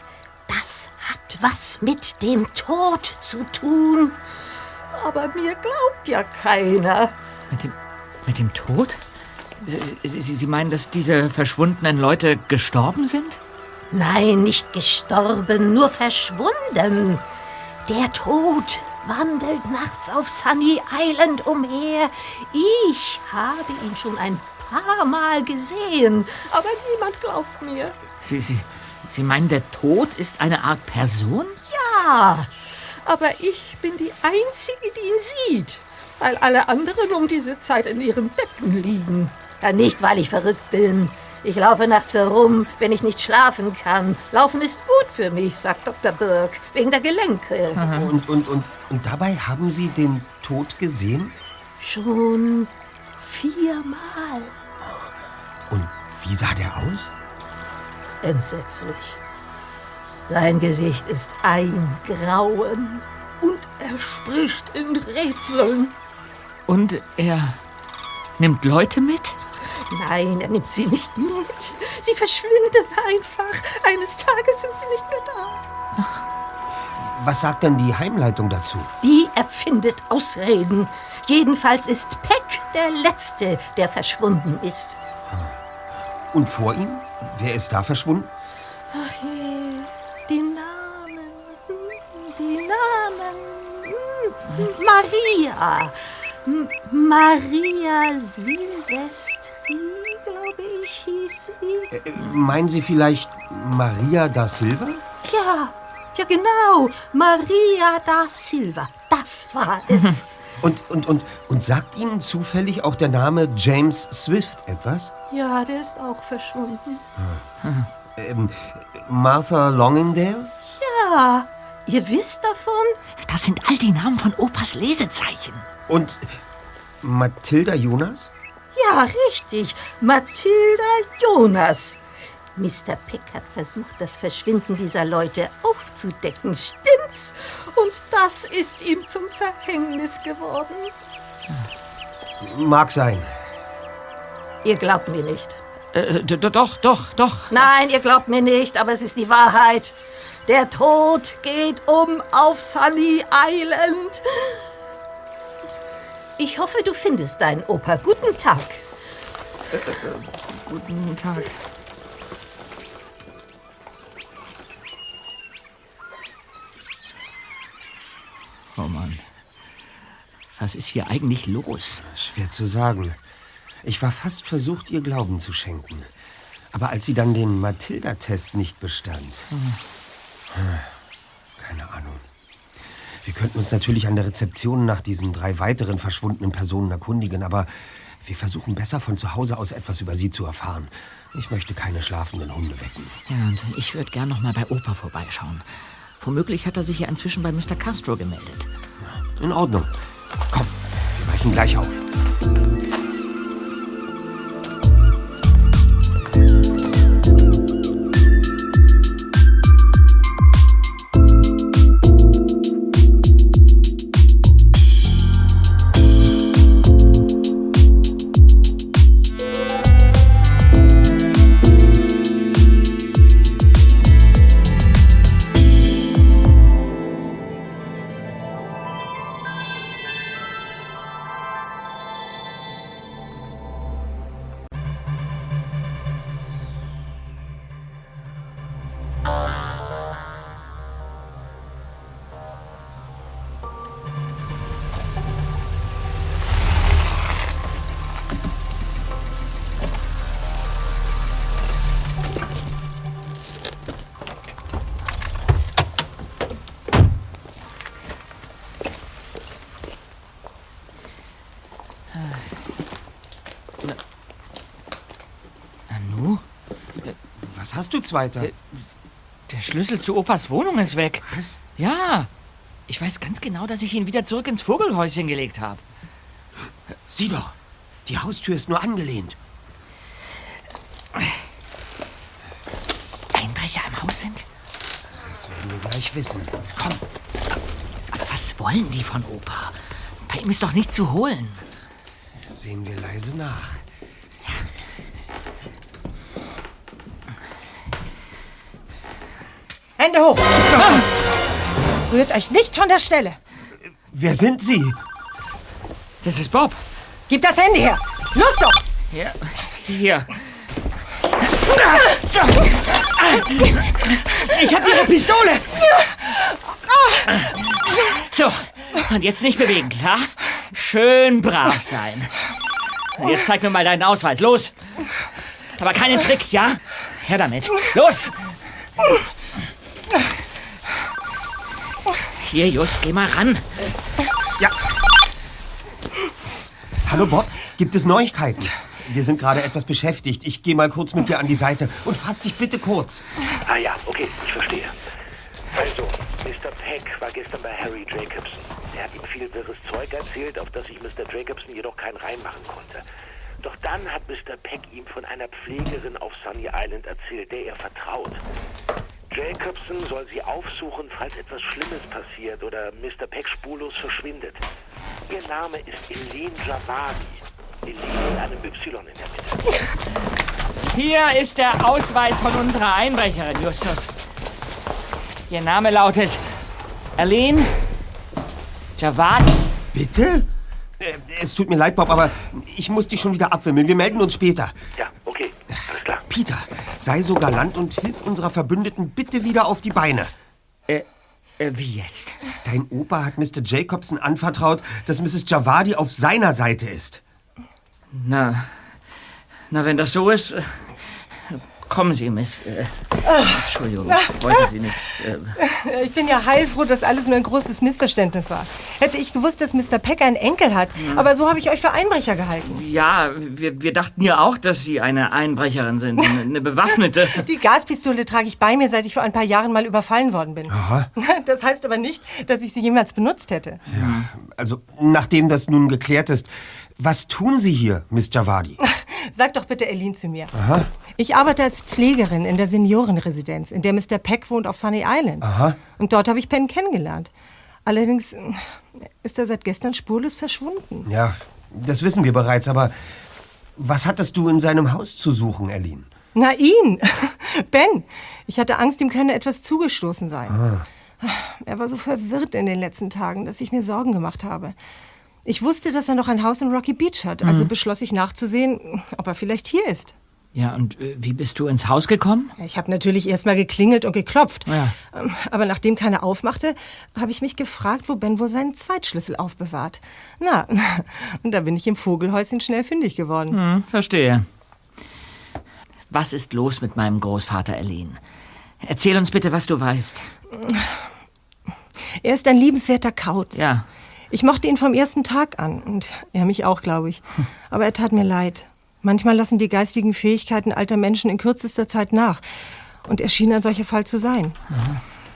das hat was mit dem Tod zu tun. Aber mir glaubt ja keiner. Mit dem, mit dem Tod? Sie, Sie, Sie meinen, dass diese verschwundenen Leute gestorben sind? Nein, nicht gestorben, nur verschwunden. Der Tod wandelt nachts auf Sunny Island umher. Ich habe ihn schon ein paar Mal gesehen, aber niemand glaubt mir. Sie, Sie, Sie meinen, der Tod ist eine Art Person? Ja, aber ich bin die Einzige, die ihn sieht, weil alle anderen um diese Zeit in ihren Betten liegen. Ja, nicht, weil ich verrückt bin. Ich laufe nachts herum, wenn ich nicht schlafen kann. Laufen ist gut für mich, sagt Dr. Burke, wegen der Gelenke. Und, und, und, und dabei haben Sie den Tod gesehen? Schon viermal. Und wie sah der aus? Entsetzlich. Sein Gesicht ist ein Grauen und er spricht in Rätseln. Und er nimmt Leute mit? Nein, er nimmt sie nicht mit. Sie verschwinden einfach. Eines Tages sind sie nicht mehr da. Was sagt denn die Heimleitung dazu? Die erfindet Ausreden. Jedenfalls ist Peck der Letzte, der verschwunden ist. Und vor ihm? Wer ist da verschwunden? Ach je, die Namen, die Namen. Maria. M Maria Silvestri, glaube ich, hieß sie. Äh, meinen Sie vielleicht Maria da Silva? Ja, ja genau. Maria da Silva. Das war es. Und, und, und, und sagt Ihnen zufällig auch der Name James Swift etwas? ja, der ist auch verschwunden. Ähm, Martha Longingdale? Ja, ihr wisst davon? Das sind all die Namen von Opas Lesezeichen. Und Mathilda Jonas? Ja, richtig. Mathilda Jonas. Mr. Peck hat versucht, das Verschwinden dieser Leute aufzudecken. Stimmt's? Und das ist ihm zum Verhängnis geworden. Mag sein. Ihr glaubt mir nicht. Äh, d- doch, doch, doch. Nein, ihr glaubt mir nicht, aber es ist die Wahrheit. Der Tod geht um auf Sunny Island. Ich hoffe, du findest deinen Opa. Guten Tag. Guten Tag. Oh Mann. Was ist hier eigentlich los? Schwer zu sagen. Ich war fast versucht, ihr Glauben zu schenken. Aber als sie dann den Matilda-Test nicht bestand. Hm. Keine Ahnung. Wir könnten uns natürlich an der Rezeption nach diesen drei weiteren verschwundenen Personen erkundigen, aber wir versuchen besser von zu Hause aus etwas über sie zu erfahren. Ich möchte keine schlafenden Hunde wecken. Ja, und ich würde gern noch mal bei Opa vorbeischauen. Womöglich hat er sich ja inzwischen bei Mr. Castro gemeldet. In Ordnung. Komm, wir brechen gleich auf. Was hast du, Zweiter? Der Schlüssel zu Opas Wohnung ist weg. Was? Ja. Ich weiß ganz genau, dass ich ihn wieder zurück ins Vogelhäuschen gelegt habe. Sieh doch, die Haustür ist nur angelehnt. Einbrecher im Haus sind? Das werden wir gleich wissen. Komm. Aber was wollen die von Opa? Bei ihm ist doch nichts zu holen. Sehen wir leise nach. Hände hoch! Rührt euch nicht von der Stelle. Wer sind Sie? Das ist Bob. Gib das Handy her! Los doch! Ja, hier. Ich habe Ihre Pistole. So, und jetzt nicht bewegen, klar? Schön brav sein. Und jetzt zeig mir mal deinen Ausweis. Los! Aber keine Tricks, ja? Her damit. Los! Hier, Just, geh mal ran. Ja. Hallo Bob, gibt es Neuigkeiten? Wir sind gerade etwas beschäftigt. Ich gehe mal kurz mit dir an die Seite und fass dich bitte kurz. Ah ja, okay, ich verstehe. Also, Mr. Peck war gestern bei Harry Jacobson. Er hat ihm viel wirres Zeug erzählt, auf das sich Mr. Jacobson jedoch keinen reinmachen konnte. Doch dann hat Mr. Peck ihm von einer Pflegerin auf Sunny Island erzählt, der er vertraut. Jacobson soll sie aufsuchen, falls etwas Schlimmes passiert oder Mr. Peck spurlos verschwindet. Ihr Name ist Eileen Javadi. Eileen mit einem Y in der Mitte. Hier ist der Ausweis von unserer Einbrecherin, Justus. Ihr Name lautet Aline Javadi. Bitte? Äh, es tut mir leid, Bob, aber ich muss dich schon wieder abwimmeln. Wir melden uns später. Ja, okay, alles klar. Peter, sei so galant und hilf unserer Verbündeten bitte wieder auf die Beine. Äh, äh, wie jetzt? Dein Opa hat Mr. Jacobson anvertraut, dass Mrs. Javadi auf seiner Seite ist. Na, na, wenn das so ist, kommen Sie, Miss. Äh, Entschuldigung, ich wollte Sie nicht. Äh, Ich bin ja heilfroh, dass alles nur ein großes Missverständnis war. Hätte ich gewusst, dass Mr. Peck einen Enkel hat, aber so habe ich euch für Einbrecher gehalten. ja, wir, wir dachten ja auch, dass Sie eine Einbrecherin sind, eine, eine bewaffnete. Die Gaspistole trage ich bei mir, seit ich vor ein paar Jahren mal überfallen worden bin. Aha. Das heißt aber nicht, dass ich sie jemals benutzt hätte. Also, nachdem das nun geklärt ist, was tun Sie hier, Miss Javadi? Sag doch bitte Eileen zu mir. Aha, Ich arbeite als Pflegerin in der Seniorenresidenz, in der Mr. Peck wohnt auf Sunny Island. aha. Und dort habe ich Ben kennengelernt. Allerdings äh, ist er seit gestern spurlos verschwunden. Ja, das wissen wir bereits, aber was hattest du in seinem Haus zu suchen, Erlin? Na ihn, Ben. Ich hatte Angst, ihm könne etwas zugestoßen sein. Ah. Er war so verwirrt in den letzten Tagen, dass ich mir Sorgen gemacht habe. Ich wusste, dass er noch ein Haus in Rocky Beach hat, also Mhm. beschloss ich nachzusehen, ob er vielleicht hier ist. Ja, und äh, wie bist du ins Haus gekommen? Ich habe natürlich erst mal geklingelt und geklopft. Ja. Ähm, Aber nachdem keiner aufmachte, habe ich mich gefragt, wo Ben wohl seinen Zweitschlüssel aufbewahrt. Na, und da bin ich im Vogelhäuschen schnell fündig geworden. Hm, verstehe. Was ist los mit meinem Großvater Erlin? Erzähl uns bitte, was du weißt. Er ist ein liebenswerter Kauz. Ja. Ich mochte ihn vom ersten Tag an und er mich auch, glaube ich. Aber er tat mir leid. Manchmal lassen die geistigen Fähigkeiten alter Menschen in kürzester Zeit nach. Und er schien ein solcher Fall zu sein.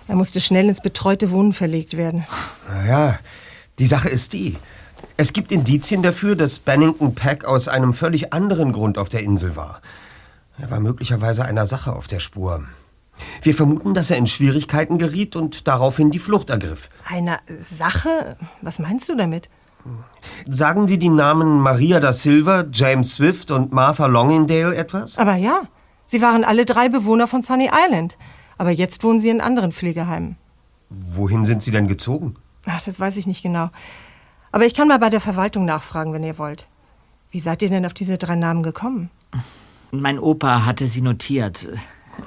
Er musste schnell ins betreute Wohnen verlegt werden. Naja, die Sache ist die. Es gibt Indizien dafür, dass Bennington Peck aus einem völlig anderen Grund auf der Insel war. Er war möglicherweise einer Sache auf der Spur. Wir vermuten, dass er in Schwierigkeiten geriet und daraufhin die Flucht ergriff. Eine Sache? Was meinst du damit? Sagen dir die Namen Maria da Silva, James Swift und Martha Longingdale etwas? Aber ja, sie waren alle drei Bewohner von Sunny Island. Aber jetzt wohnen sie in anderen Pflegeheimen. Wohin sind sie denn gezogen? Ach, das weiß ich nicht genau. Aber ich kann mal bei der Verwaltung nachfragen, wenn ihr wollt. Wie seid ihr denn auf diese drei Namen gekommen? Mein Opa hatte sie notiert.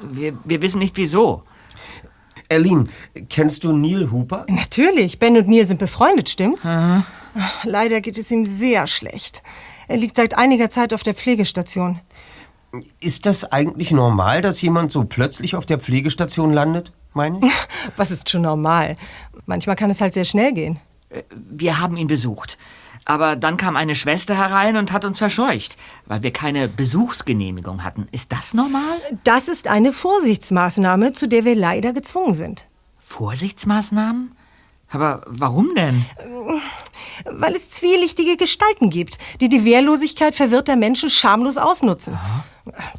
Wir, wir wissen nicht wieso. Erlin, kennst du Neil Hooper? Natürlich. Ben und Neil sind befreundet, stimmt's? Leider geht es ihm sehr schlecht. Er liegt seit einiger Zeit auf der Pflegestation. Ist das eigentlich normal, dass jemand so plötzlich auf der Pflegestation landet, meine ich? Was ist schon normal? Manchmal kann es halt sehr schnell gehen. Wir haben ihn besucht. Aber dann kam eine Schwester herein und hat uns verscheucht, weil wir keine Besuchsgenehmigung hatten. Ist das normal? Das ist eine Vorsichtsmaßnahme, zu der wir leider gezwungen sind. Vorsichtsmaßnahmen? Aber warum denn? Weil es zwielichtige Gestalten gibt, die die Wehrlosigkeit verwirrter Menschen schamlos ausnutzen.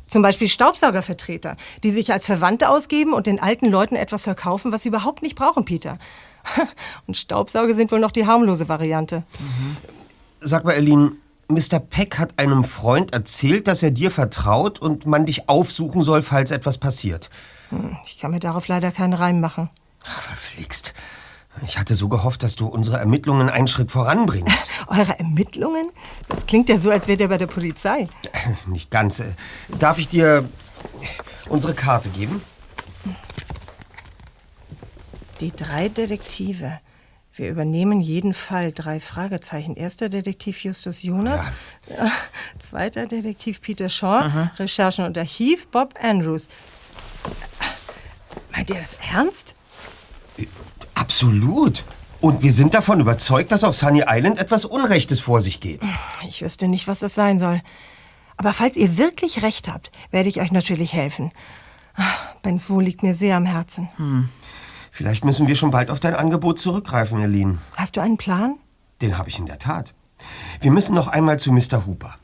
Zum Beispiel Staubsaugervertreter, die sich als Verwandte ausgeben und den alten Leuten etwas verkaufen, was sie überhaupt nicht brauchen, Peter. Und Staubsauger sind wohl noch die harmlose Variante. Sag mal, Erlin, Mr. Peck hat einem Freund erzählt, dass er dir vertraut und man dich aufsuchen soll, falls etwas passiert. Hm, Ich kann mir darauf leider keinen Reim machen. Ach, verflixt. Ich hatte so gehofft, dass du unsere Ermittlungen einen Schritt voranbringst. Eure Ermittlungen? Das klingt ja so, als wärt ihr bei der Polizei. Nicht ganz. Äh, Darf ich dir unsere Karte geben? Die drei Detektive. Wir übernehmen jeden Fall. Drei Fragezeichen. Erster Detektiv Justus Jonas. Äh, Zweiter Detektiv Peter Shaw. Aha. Recherchen und Archiv Bob Andrews. Meint ihr das ernst? Absolut. Und wir sind davon überzeugt, dass auf Sunny Island etwas Unrechtes vor sich geht. Ich wüsste nicht, was das sein soll. Aber falls ihr wirklich recht habt, werde ich euch natürlich helfen. Ah, Bens Wohl liegt mir sehr am Herzen. Hm. Vielleicht müssen wir schon bald auf dein Angebot zurückgreifen, Erlin. Hast du einen Plan? Den habe ich in der Tat. Wir müssen noch einmal zu Mr. Hooper.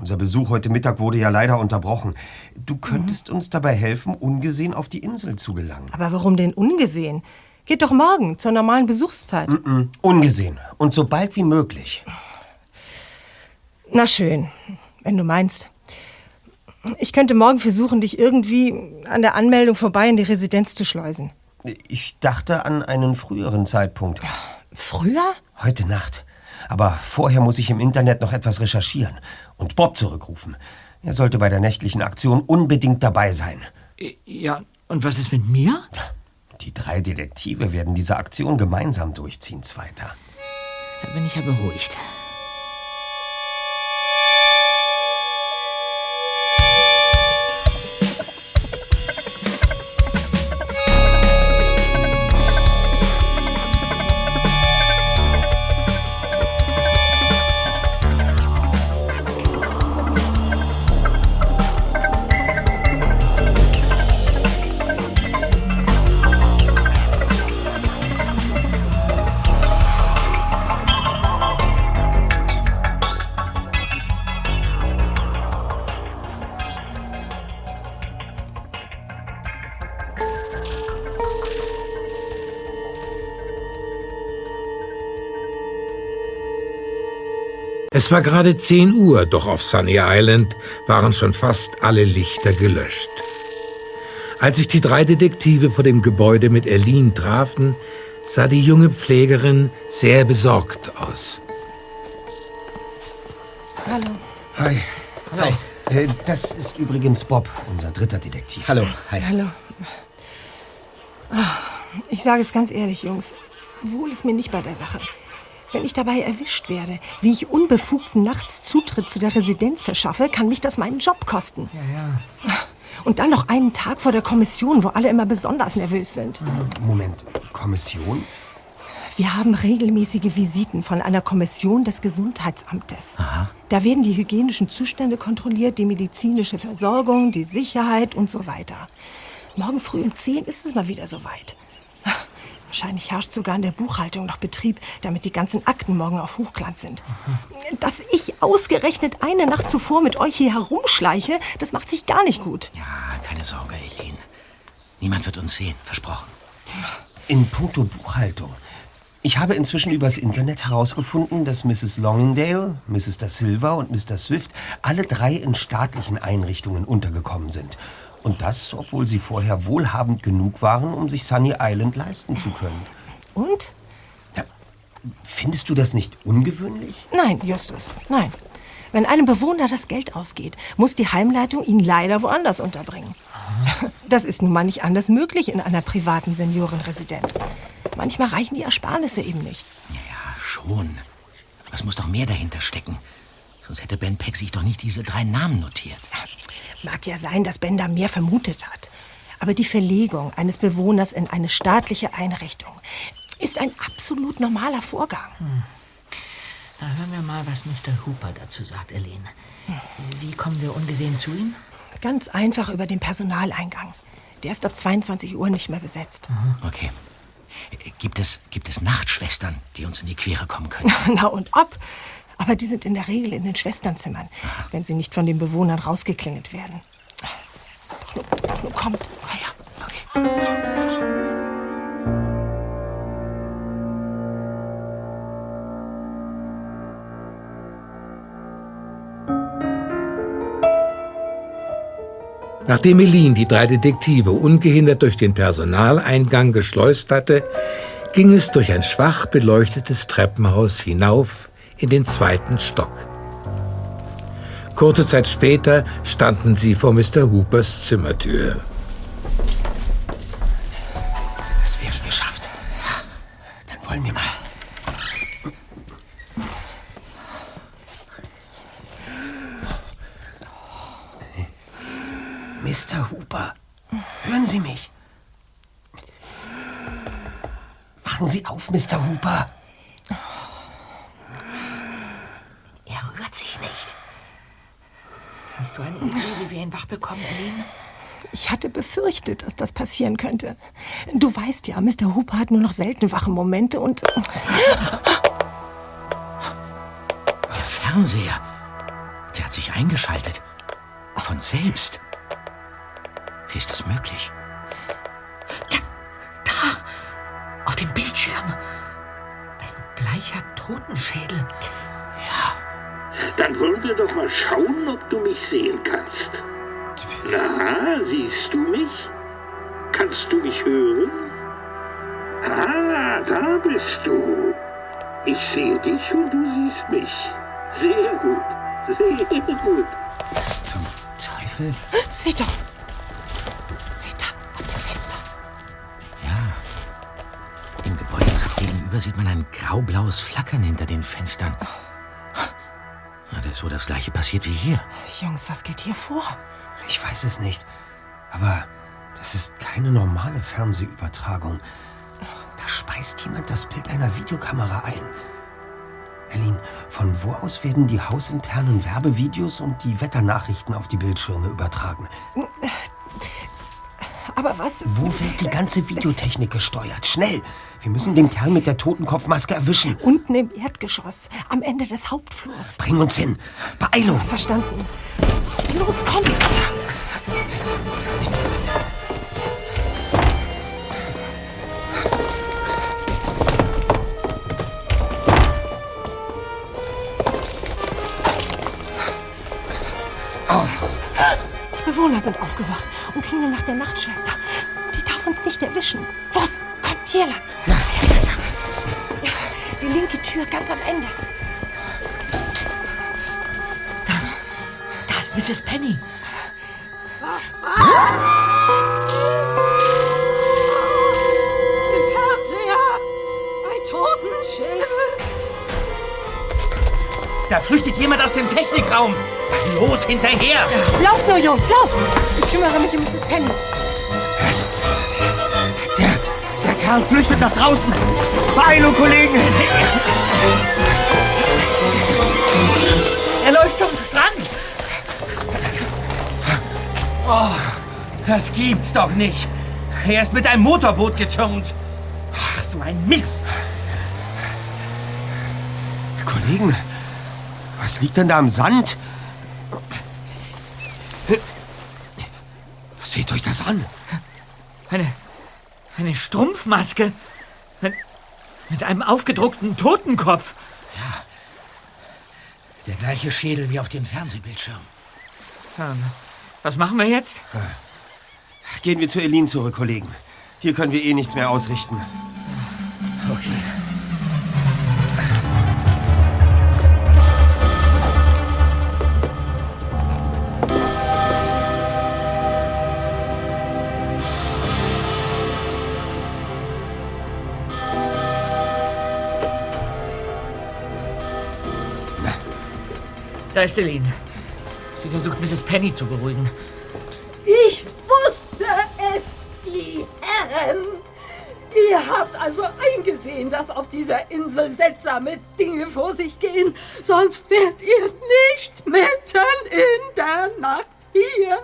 Unser Besuch heute Mittag wurde ja leider unterbrochen. Du könntest uns dabei helfen, ungesehen auf die Insel zu gelangen. Aber warum denn ungesehen? Geht doch morgen zur normalen Besuchszeit. Mm-mm, ungesehen. Und so bald wie möglich. Na schön, wenn du meinst. Ich könnte morgen versuchen, dich irgendwie an der Anmeldung vorbei in die Residenz zu schleusen. Ich dachte an einen früheren Zeitpunkt. Früher? Heute Nacht. Aber vorher muss ich im Internet noch etwas recherchieren und Bob zurückrufen. Er sollte bei der nächtlichen Aktion unbedingt dabei sein. Ja, und was ist mit mir? Die drei Detektive werden diese Aktion gemeinsam durchziehen, Zweiter. Da bin ich ja beruhigt. Es war gerade 10 Uhr, doch auf Sunny Island waren schon fast alle Lichter gelöscht. Als sich die drei Detektive vor dem Gebäude mit Erlin trafen, sah die junge Pflegerin sehr besorgt aus. Hallo. Hi. Hi. Äh, das ist übrigens Bob, unser dritter Detektiv. Hallo. Hi. Hallo. Ah, Ich sage es ganz ehrlich, Jungs. Wohl ist mir nicht bei der Sache. Wenn ich dabei erwischt werde, wie ich unbefugten nachts Zutritt zu der Residenz verschaffe, kann mich das meinen Job kosten. Ja, ja. Und dann noch einen Tag vor der Kommission, wo alle immer besonders nervös sind. Moment, Kommission? Wir haben regelmäßige Visiten von einer Kommission des Gesundheitsamtes. Da werden die hygienischen Zustände kontrolliert, die medizinische Versorgung, die Sicherheit und so weiter. Morgen früh um 10 ist es mal wieder soweit. Wahrscheinlich herrscht sogar in der Buchhaltung noch Betrieb, damit die ganzen Akten morgen auf Hochglanz sind. Dass ich ausgerechnet eine Nacht zuvor mit euch hier herumschleiche, das macht sich gar nicht gut. Ah, keine Sorge, Eileen. Niemand wird uns sehen, versprochen. In puncto Buchhaltung. Ich habe inzwischen übers Internet herausgefunden, dass Mrs. Longingdale, Mrs. Da Silva und Mr. Swift alle drei in staatlichen Einrichtungen untergekommen sind. Und das, obwohl sie vorher wohlhabend genug waren, um sich Sunny Island leisten zu können. Und? Ja, findest du das nicht ungewöhnlich? Nein, Justus, nein. Wenn einem Bewohner das Geld ausgeht, muss die Heimleitung ihn leider woanders unterbringen. Das ist nun mal nicht anders möglich in einer privaten Seniorenresidenz. Manchmal reichen die Ersparnisse eben nicht. Ja, schon. Aber es muss doch mehr dahinter stecken. Sonst hätte Ben Peck sich doch nicht diese drei Namen notiert. Mag ja sein, dass Ben da mehr vermutet hat. Aber die Verlegung eines Bewohners in eine staatliche Einrichtung ist ein absolut normaler Vorgang. Na, hören wir mal, was Mr. Hooper dazu sagt, Elaine. Wie kommen wir ungesehen zu ihm? Ganz einfach über den Personaleingang. Der ist ab 22 Uhr nicht mehr besetzt. Okay. Äh, Gibt es, gibt es Nachtschwestern, die uns in die Quere kommen können? Na und ob. Aber die sind in der Regel in den Schwesternzimmern, wenn sie nicht von den Bewohnern rausgeklingelt werden. Nun, nun kommt. Nachdem Elin die drei Detektive ungehindert durch den Personaleingang geschleust hatte, ging es durch ein schwach beleuchtetes Treppenhaus hinauf in den zweiten Stock. Kurze Zeit später standen sie vor Mr. Hoopers Zimmertür. Das wäre geschafft. Dann wollen wir mal. Mr. Hooper, hören Sie mich? Wachen Sie auf, Mr. Hooper. Er rührt sich nicht. Hast du eine Idee, wie wir ihn wach bekommen, Elaine? Ich hatte befürchtet, dass das passieren könnte. Du weißt ja, Mr. Hooper hat nur noch selten wache Momente und. Der Fernseher, der hat sich eingeschaltet. Von selbst. Wie ist das möglich? Auf dem Bildschirm. Ein bleicher Totenschädel. Dann wollen wir doch mal schauen, ob du mich sehen kannst. Na, siehst du mich? Kannst du mich hören? Ah, da bist du. Ich sehe dich und du siehst mich. Sehr gut, sehr gut. Was zum Teufel? Seht doch! Seht da, aus dem Fenster. Im Gebäudetrakt gegenüber sieht man ein graublaues Flackern hinter den Fenstern. Da ist wohl das gleiche passiert wie hier. Jungs, was geht hier vor? Ich weiß es nicht. Aber das ist keine normale Fernsehübertragung. Da speist jemand das Bild einer Videokamera ein. Erlin, von wo aus werden die hausinternen Werbevideos und die Wetternachrichten auf die Bildschirme übertragen? Aber was? Wo wird die ganze Videotechnik gesteuert? Schnell! Wir müssen den Kerl mit der Totenkopfmaske erwischen. Unten im Erdgeschoss, am Ende des Hauptflurs. Bring uns hin. Beeilung! Verstanden. Los, kommt! Sind aufgewacht und klingeln nach der Nachtschwester. Die darf uns nicht erwischen. Los, kommt hier lang. Ja, ja, ja. Die linke Tür ganz am Ende. Da ist Mrs. Penny. Im Fernseher! Ein Totenschädel! Da flüchtet jemand aus dem Technikraum. Los, hinterher! Lauft nur, Jungs, lauft! Ich kümmere mich um Mrs. Penny. Der, der Kerl flüchtet nach draußen. Beeilung, Kollegen! Er läuft zum Strand. Oh, das gibt's doch nicht. Er ist mit einem Motorboot geturnt. Ach, so ein Mist. Kollegen, was liegt denn da im Sand? Seht euch das an. Eine, eine Strumpfmaske. Mit, mit einem aufgedruckten Totenkopf. Der gleiche Schädel wie auf dem Fernsehbildschirm. Ähm, Was machen wir jetzt? Gehen wir zu Elin zurück, Kollegen. Hier können wir eh nichts mehr ausrichten. Okay. Da ist Eileen. Sie versucht, Mrs. Penny zu beruhigen. Ich wusste es, die Herren. Ihr habt also eingesehen, dass auf dieser Insel seltsame Dinge vor sich gehen. Sonst wärt ihr nicht mitten in der Nacht hier.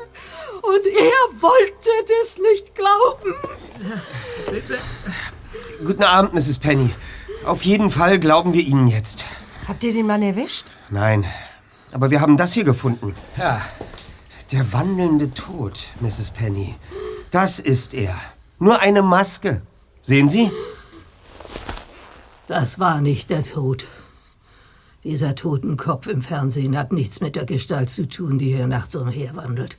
Und ihr wolltet es nicht glauben. Guten Abend, Mrs. Penny. Auf jeden Fall glauben wir Ihnen jetzt. Habt ihr den Mann erwischt? Nein, aber wir haben das hier gefunden. Ja. Der wandelnde Tod, Mrs. Penny. Das ist er. Nur eine Maske. Sehen Sie? Das war nicht der Tod. Dieser Totenkopf im Fernsehen hat nichts mit der Gestalt zu tun, die hier nachts umherwandelt.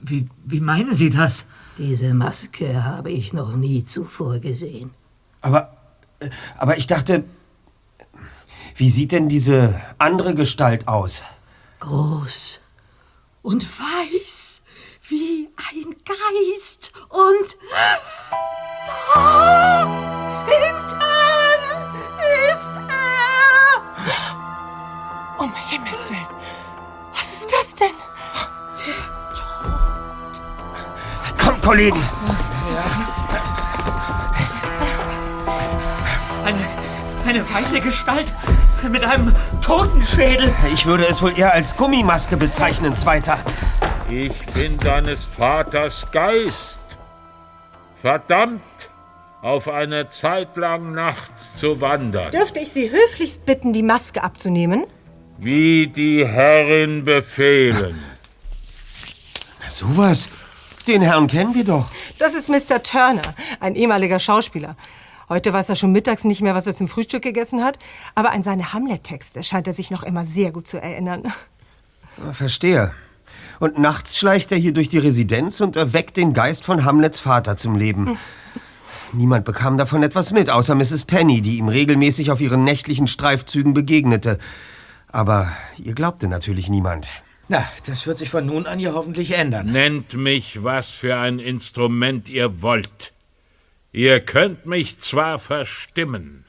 Wie, wie meinen Sie das? Diese Maske habe ich noch nie zuvor gesehen. Aber, äh, aber ich dachte, wie sieht denn diese andere Gestalt aus? Groß und weiß wie ein Geist. Und da hinten ist er. Um Himmels Willen. Was ist das denn? Kommt, Kollegen! Eine, eine weiße Gestalt mit einem Totenschädel. Ich würde es wohl eher als Gummimaske bezeichnen, Zweiter. Ich bin deines Vaters Geist. Verdammt, auf eine Zeit lang nachts zu wandern. Dürfte ich Sie höflichst bitten, die Maske abzunehmen? Wie die Herrin befehlen. Sowas? Den Herrn kennen wir doch. Das ist Mr. Turner, ein ehemaliger Schauspieler. Heute weiß er schon mittags nicht mehr, was er zum Frühstück gegessen hat, aber an seine Hamlet-Texte scheint er sich noch immer sehr gut zu erinnern. Verstehe. Und nachts schleicht er hier durch die Residenz und erweckt den Geist von Hamlets Vater zum Leben. Niemand bekam davon etwas mit, außer Mrs. Penny, die ihm regelmäßig auf ihren nächtlichen Streifzügen begegnete. Aber ihr glaubte natürlich niemand. Na, das wird sich von nun an ja hoffentlich ändern. Nennt mich, was für ein Instrument ihr wollt. Ihr könnt mich zwar verstimmen,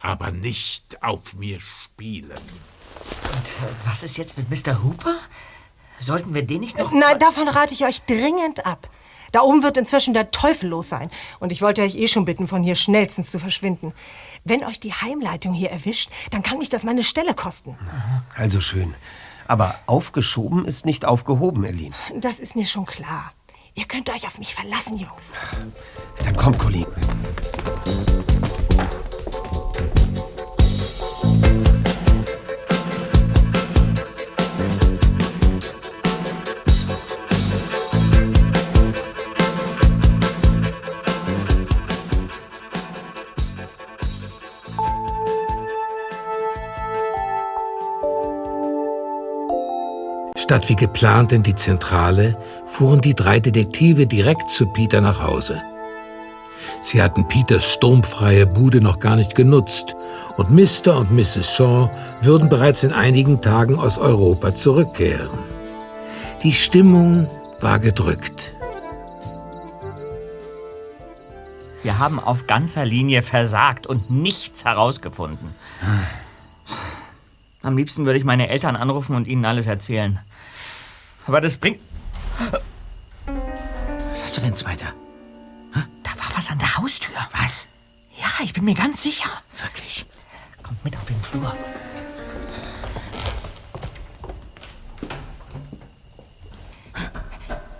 aber nicht auf mir spielen. Und äh, was ist jetzt mit Mr. Hooper? Sollten wir den nicht noch... Nein, davon rate ich euch dringend ab. Da oben wird inzwischen der Teufel los sein. Und ich wollte euch eh schon bitten, von hier schnellstens zu verschwinden. Wenn euch die Heimleitung hier erwischt, dann kann mich das meine Stelle kosten. Also schön. Aber aufgeschoben ist nicht aufgehoben, Elin. Das ist mir schon klar. Ihr könnt euch auf mich verlassen, Jungs. Dann kommt, Kollegen. Statt wie geplant in die Zentrale fuhren die drei Detektive direkt zu Peter nach Hause. Sie hatten Peters sturmfreie Bude noch gar nicht genutzt und Mr. und Mrs. Shaw würden bereits in einigen Tagen aus Europa zurückkehren. Die Stimmung war gedrückt. Wir haben auf ganzer Linie versagt und nichts herausgefunden. Am liebsten würde ich meine Eltern anrufen und ihnen alles erzählen. Aber das bringt. Was hast du denn, Zweiter? Da war was an der Haustür. Was? Ja, ich bin mir ganz sicher. Wirklich. Kommt mit auf den Flur.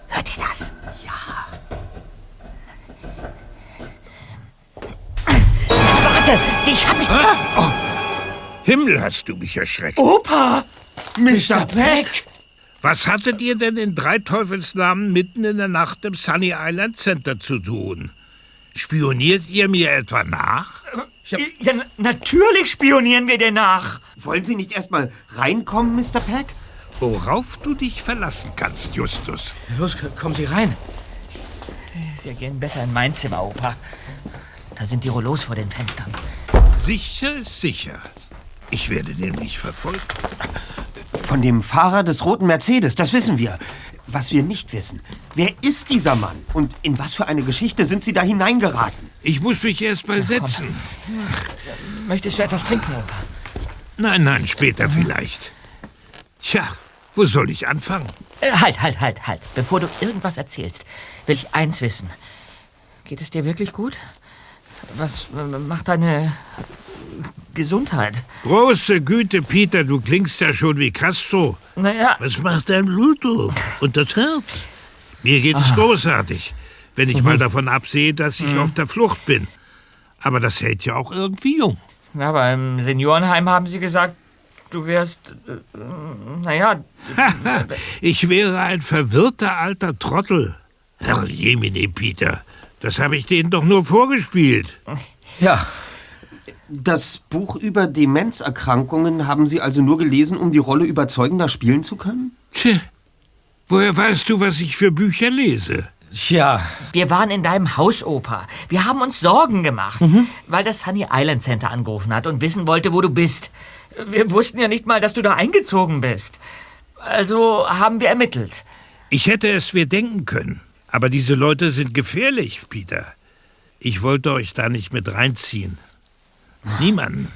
Hört ihr das? Ja. Warte, ich hab mich. Oh. Himmel, hast du mich erschreckt. Opa! Mr. Peck! Was hattet ihr denn in drei Teufelsnamen mitten in der Nacht im Sunny Island Center zu tun? Spioniert ihr mir etwa nach? Ja, na- natürlich spionieren wir dir nach. Wollen Sie nicht erstmal reinkommen, Mr. Peck? Worauf du dich verlassen kannst, Justus. Los, kommen Sie rein. Wir gehen besser in mein Zimmer, Opa. Da sind die Rollos vor den Fenstern. Sicher ist sicher. Ich werde nämlich verfolgt. Von dem Fahrer des roten Mercedes, das wissen wir. Was wir nicht wissen, wer ist dieser Mann und in was für eine Geschichte sind Sie da hineingeraten? Ich muss mich erst mal setzen. Möchtest du etwas trinken, Opa? Nein, nein, später vielleicht. Tja, wo soll ich anfangen? Äh, halt, halt, halt, halt. Bevor du irgendwas erzählst, will ich eins wissen. Geht es dir wirklich gut? Was macht deine Gesundheit? Große Güte, Peter, du klingst ja schon wie Castro. Naja. Was macht dein Blutdruck und das Herz? Mir geht es Ah. großartig, wenn ich Mhm. mal davon absehe, dass ich Mhm. auf der Flucht bin. Aber das hält ja auch irgendwie jung. Ja, aber im Seniorenheim haben sie gesagt, du wärst. Äh, naja. ich wäre ein verwirrter alter Trottel. Herr Jemine, Peter, das habe ich denen doch nur vorgespielt. Ja. Das Buch über Demenzerkrankungen haben Sie also nur gelesen, um die Rolle überzeugender spielen zu können? Tja, woher weißt du, was ich für Bücher lese? Ja. Wir waren in deinem Haus, Opa. Wir haben uns Sorgen gemacht, weil das Sunny Island Center angerufen hat und wissen wollte, wo du bist. Wir wussten ja nicht mal, dass du da eingezogen bist. Also haben wir ermittelt. Ich hätte es mir denken können. Aber diese Leute sind gefährlich, Peter. Ich wollte euch da nicht mit reinziehen. Niemanden.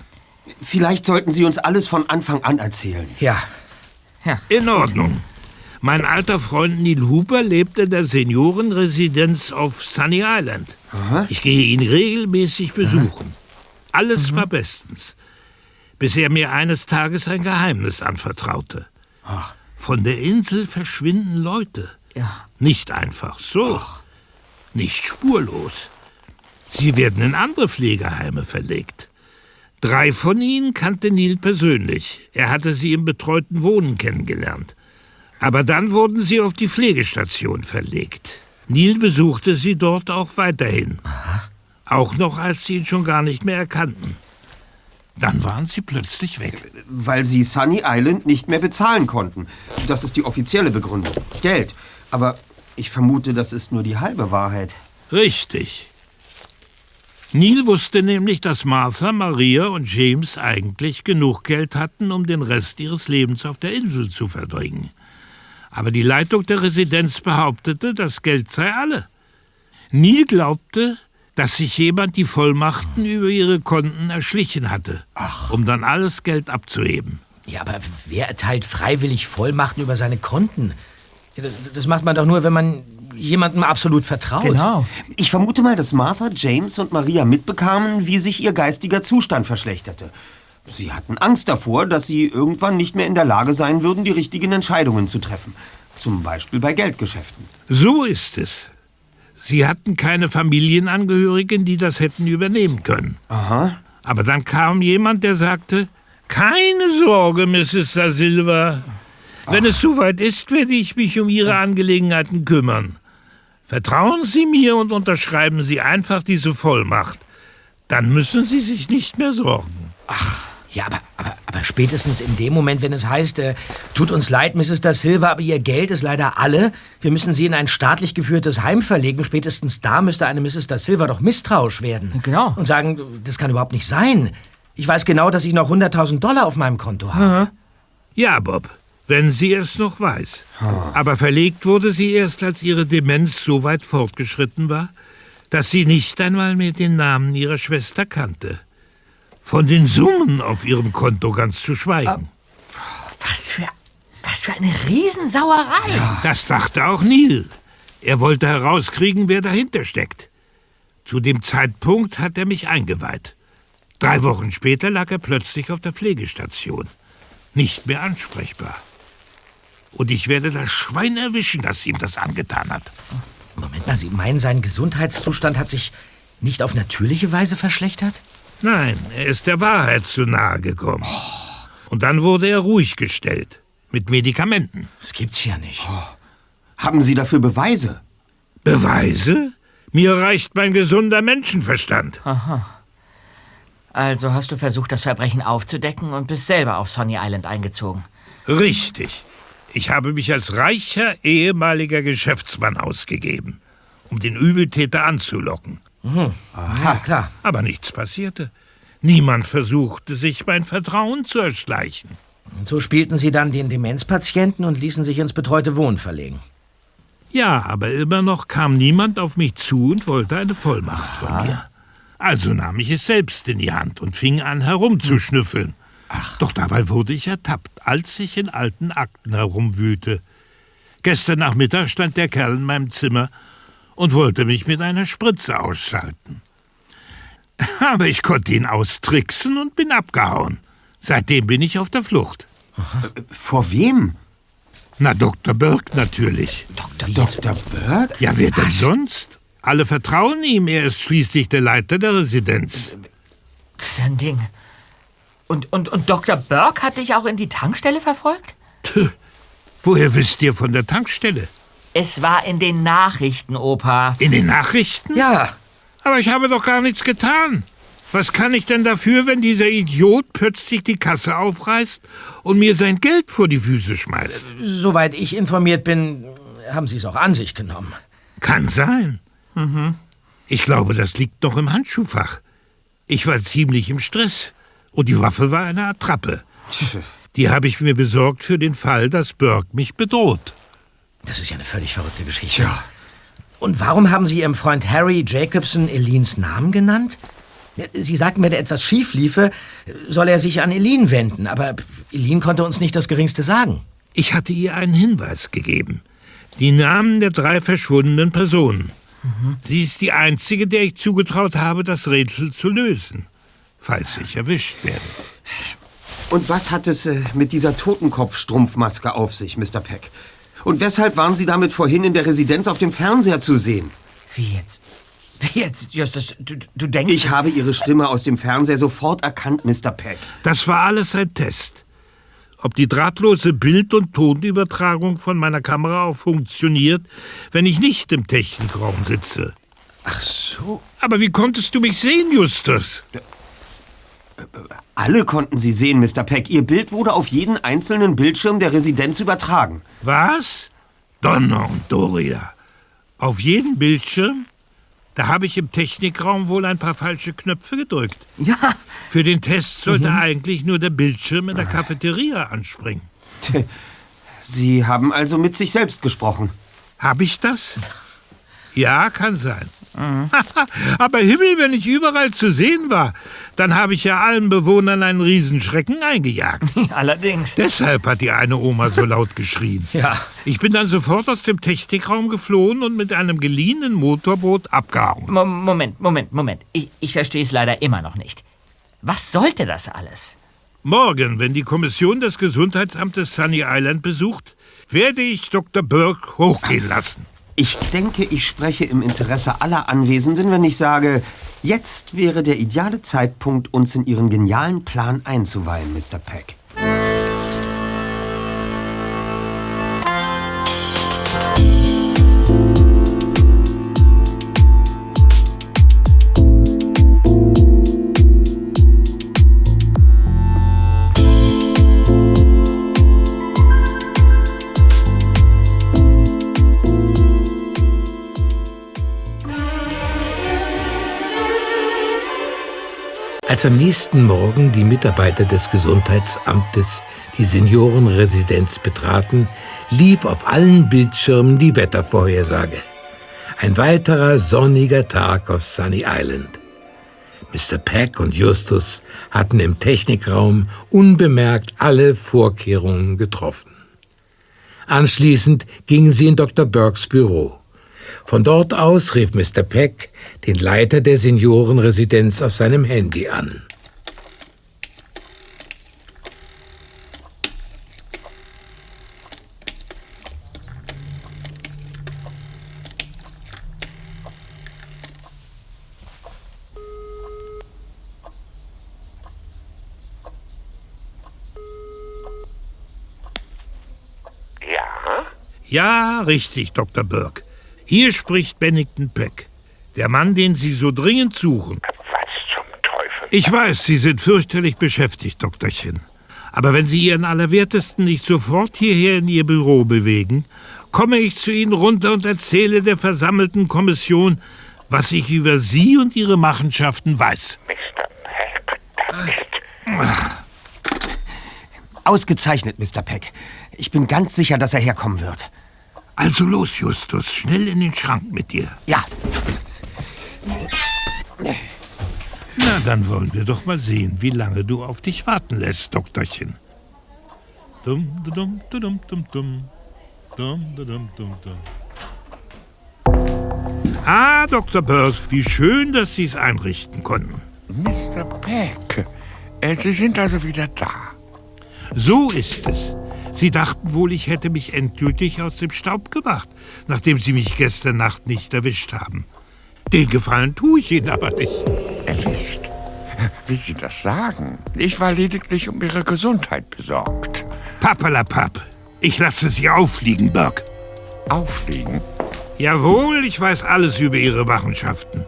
Vielleicht sollten Sie uns alles von Anfang an erzählen. Ja. In Ordnung. Mein alter Freund Neil Hooper lebt in der Seniorenresidenz auf Sunny Island. Ich gehe ihn regelmäßig besuchen. Alles war bestens. Bis er mir eines Tages ein Geheimnis anvertraute. Von der Insel verschwinden Leute. Ja. Nicht einfach so. Nicht spurlos. Sie werden in andere Pflegeheime verlegt. Drei von ihnen kannte Neil persönlich. Er hatte sie im betreuten Wohnen kennengelernt. Aber dann wurden sie auf die Pflegestation verlegt. Neil besuchte sie dort auch weiterhin. Auch noch, als sie ihn schon gar nicht mehr erkannten. Dann waren sie plötzlich weg. Weil Sie Sunny Island nicht mehr bezahlen konnten. Das ist die offizielle Begründung. Geld. Aber ich vermute, das ist nur die halbe Wahrheit. Richtig. Neil wusste nämlich, dass Martha, Maria und James eigentlich genug Geld hatten, um den Rest ihres Lebens auf der Insel zu verbringen. Aber die Leitung der Residenz behauptete, das Geld sei alle. Neil glaubte, dass sich jemand die Vollmachten über ihre Konten erschlichen hatte, um dann alles Geld abzuheben. Ja, aber wer erteilt freiwillig Vollmachten über seine Konten? Das macht man doch nur, wenn man jemandem absolut vertraut. Genau. Ich vermute mal, dass Martha, James und Maria mitbekamen, wie sich ihr geistiger Zustand verschlechterte. Sie hatten Angst davor, dass sie irgendwann nicht mehr in der Lage sein würden, die richtigen Entscheidungen zu treffen. Zum Beispiel bei Geldgeschäften. So ist es. Sie hatten keine Familienangehörigen, die das hätten übernehmen können. Aha. Aber dann kam jemand, der sagte, keine Sorge, Mrs. Da Silva. Wenn es soweit ist, werde ich mich um Ihre Angelegenheiten kümmern. Vertrauen Sie mir und unterschreiben Sie einfach diese Vollmacht. Dann müssen Sie sich nicht mehr sorgen. Ja, aber, aber, aber spätestens in dem Moment, wenn es heißt, äh, tut uns leid, Mrs. Da Silva, aber Ihr Geld ist leider alle. Wir müssen Sie in ein staatlich geführtes Heim verlegen. Spätestens da müsste eine Mrs. Da Silva doch misstrauisch werden. Genau. Und sagen, das kann überhaupt nicht sein. Ich weiß genau, dass ich noch 100.000 Dollar auf meinem Konto habe. Ja, Bob, wenn sie es noch weiß. Aber verlegt wurde sie erst, als ihre Demenz so weit fortgeschritten war, dass sie nicht einmal mehr den Namen ihrer Schwester kannte. Von den Summen auf ihrem Konto ganz zu schweigen. Was für, was für eine Riesensauerei. Das dachte auch Neil. Er wollte herauskriegen, wer dahinter steckt. Zu dem Zeitpunkt hat er mich eingeweiht. Drei Wochen später lag er plötzlich auf der Pflegestation. Nicht mehr ansprechbar. Und ich werde das Schwein erwischen, das ihm das angetan hat. Moment mal, Sie meinen, sein Gesundheitszustand hat sich nicht auf natürliche Weise verschlechtert? Nein, er ist der Wahrheit zu nahe gekommen. Und dann wurde er ruhig gestellt. Mit Medikamenten. Das gibt's ja nicht. Haben Sie dafür Beweise? Beweise? Mir reicht mein gesunder Menschenverstand. Aha. Also hast du versucht, das Verbrechen aufzudecken und bist selber auf Sonny Island eingezogen. Richtig. Ich habe mich als reicher ehemaliger Geschäftsmann ausgegeben, um den Übeltäter anzulocken. Mhm. Aha, klar. Aber nichts passierte. Niemand versuchte, sich mein Vertrauen zu erschleichen. Und so spielten Sie dann den Demenzpatienten und ließen sich ins betreute Wohnen verlegen. Ja, aber immer noch kam niemand auf mich zu und wollte eine Vollmacht von mir. Also nahm ich es selbst in die Hand und fing an herumzuschnüffeln. Doch dabei wurde ich ertappt, als ich in alten Akten herumwühlte. Gestern Nachmittag stand der Kerl in meinem Zimmer und wollte mich mit einer Spritze ausschalten. Aber ich konnte ihn austricksen und bin abgehauen. Seitdem bin ich auf der Flucht. Vor wem? Na, Dr. Burke natürlich. Dr. Burke? Ja, wer denn sonst? Alle vertrauen ihm, er ist schließlich der Leiter der Residenz. Das ist ein Ding. Und, und, und Dr. Burke hat dich auch in die Tankstelle verfolgt? Tö, woher wisst ihr von der Tankstelle? Es war in den Nachrichten, Opa. In den Nachrichten? Ja. Aber ich habe doch gar nichts getan. Was kann ich denn dafür, wenn dieser Idiot plötzlich die Kasse aufreißt und mir sein Geld vor die Füße schmeißt? Soweit ich informiert bin, haben Sie es auch an sich genommen. Kann sein. Mhm. Ich glaube, das liegt noch im Handschuhfach. Ich war ziemlich im Stress. Und die Waffe war eine Attrappe. Die habe ich mir besorgt für den Fall, dass Burke mich bedroht. Das ist ja eine völlig verrückte Geschichte. Ja. Und warum haben Sie Ihrem Freund Harry Jacobson Elines Namen genannt? Sie sagten, wenn etwas schief liefe, soll er sich an Eline wenden. Aber Eline konnte uns nicht das Geringste sagen. Ich hatte ihr einen Hinweis gegeben. Die Namen der drei verschwundenen Personen. Mhm. Sie ist die einzige, der ich zugetraut habe, das Rätsel zu lösen. Falls ich erwischt werde. Und was hat es äh, mit dieser Totenkopf-Strumpfmaske auf sich, Mr. Peck? Und weshalb waren Sie damit vorhin in der Residenz auf dem Fernseher zu sehen? Wie jetzt? Wie jetzt, Justus? Du, du denkst. Ich habe Ihre Stimme aus dem Fernseher sofort erkannt, Mr. Peck. Das war alles ein Test. Ob die drahtlose Bild- und Tonübertragung von meiner Kamera auch funktioniert, wenn ich nicht im Technikraum sitze. Ach so. Aber wie konntest du mich sehen, Justus? Alle konnten Sie sehen, Mr. Peck. Ihr Bild wurde auf jeden einzelnen Bildschirm der Residenz übertragen. Was? Donner und Doria. Auf jeden Bildschirm? Da habe ich im Technikraum wohl ein paar falsche Knöpfe gedrückt. Ja. Für den Test sollte Mhm. eigentlich nur der Bildschirm in der Cafeteria anspringen. Sie haben also mit sich selbst gesprochen. Habe ich das? Ja, kann sein. Aber Himmel, wenn ich überall zu sehen war, dann habe ich ja allen Bewohnern einen Riesenschrecken eingejagt. Allerdings. Deshalb hat die eine Oma so laut geschrien. Ja. Ich bin dann sofort aus dem Technikraum geflohen und mit einem geliehenen Motorboot abgehauen. Mo- Moment, Moment, Moment. Ich, ich verstehe es leider immer noch nicht. Was sollte das alles? Morgen, wenn die Kommission des Gesundheitsamtes Sunny Island besucht, werde ich Dr. Burke hochgehen lassen. Ich denke, ich spreche im Interesse aller Anwesenden, wenn ich sage, jetzt wäre der ideale Zeitpunkt, uns in Ihren genialen Plan einzuweihen, Mr. Peck. Als am nächsten Morgen die Mitarbeiter des Gesundheitsamtes die Seniorenresidenz betraten, lief auf allen Bildschirmen die Wettervorhersage. Ein weiterer sonniger Tag auf Sunny Island. Mr. Peck und Justus hatten im Technikraum unbemerkt alle Vorkehrungen getroffen. Anschließend gingen sie in Dr. Burkes Büro. Von dort aus rief Mr. Peck den Leiter der Seniorenresidenz auf seinem Handy an. Ja? Ja, richtig, Dr. Burke. Hier spricht Bennington Peck. Der Mann, den Sie so dringend suchen. Was zum Teufel? Ich weiß, Sie sind fürchterlich beschäftigt, Doktorchen. Aber wenn Sie Ihren Allerwertesten nicht sofort hierher in Ihr Büro bewegen, komme ich zu Ihnen runter und erzähle der versammelten Kommission, was ich über Sie und Ihre Machenschaften weiß. Ausgezeichnet, Mr. Peck. Ich bin ganz sicher, dass er herkommen wird. Also los, Justus, schnell in den Schrank mit dir. Ja. Na, dann wollen wir doch mal sehen, wie lange du auf dich warten lässt, Doktorchen. Dum, dum, dum, dum, dum, dum. Dum, dum, dum, dum. Ah, Dr. Burke, wie schön, dass Sie es einrichten konnten. Mr. Peck, äh, Sie sind also wieder da. So ist es. Sie dachten wohl, ich hätte mich endgültig aus dem Staub gemacht, nachdem Sie mich gestern Nacht nicht erwischt haben. Den Gefallen tue ich Ihnen aber nicht. Erwischt? Wie Sie das sagen? Ich war lediglich um Ihre Gesundheit besorgt. Pappalapapp. Ich lasse Sie auffliegen, Burke. Auffliegen? Jawohl, ich weiß alles über Ihre Machenschaften.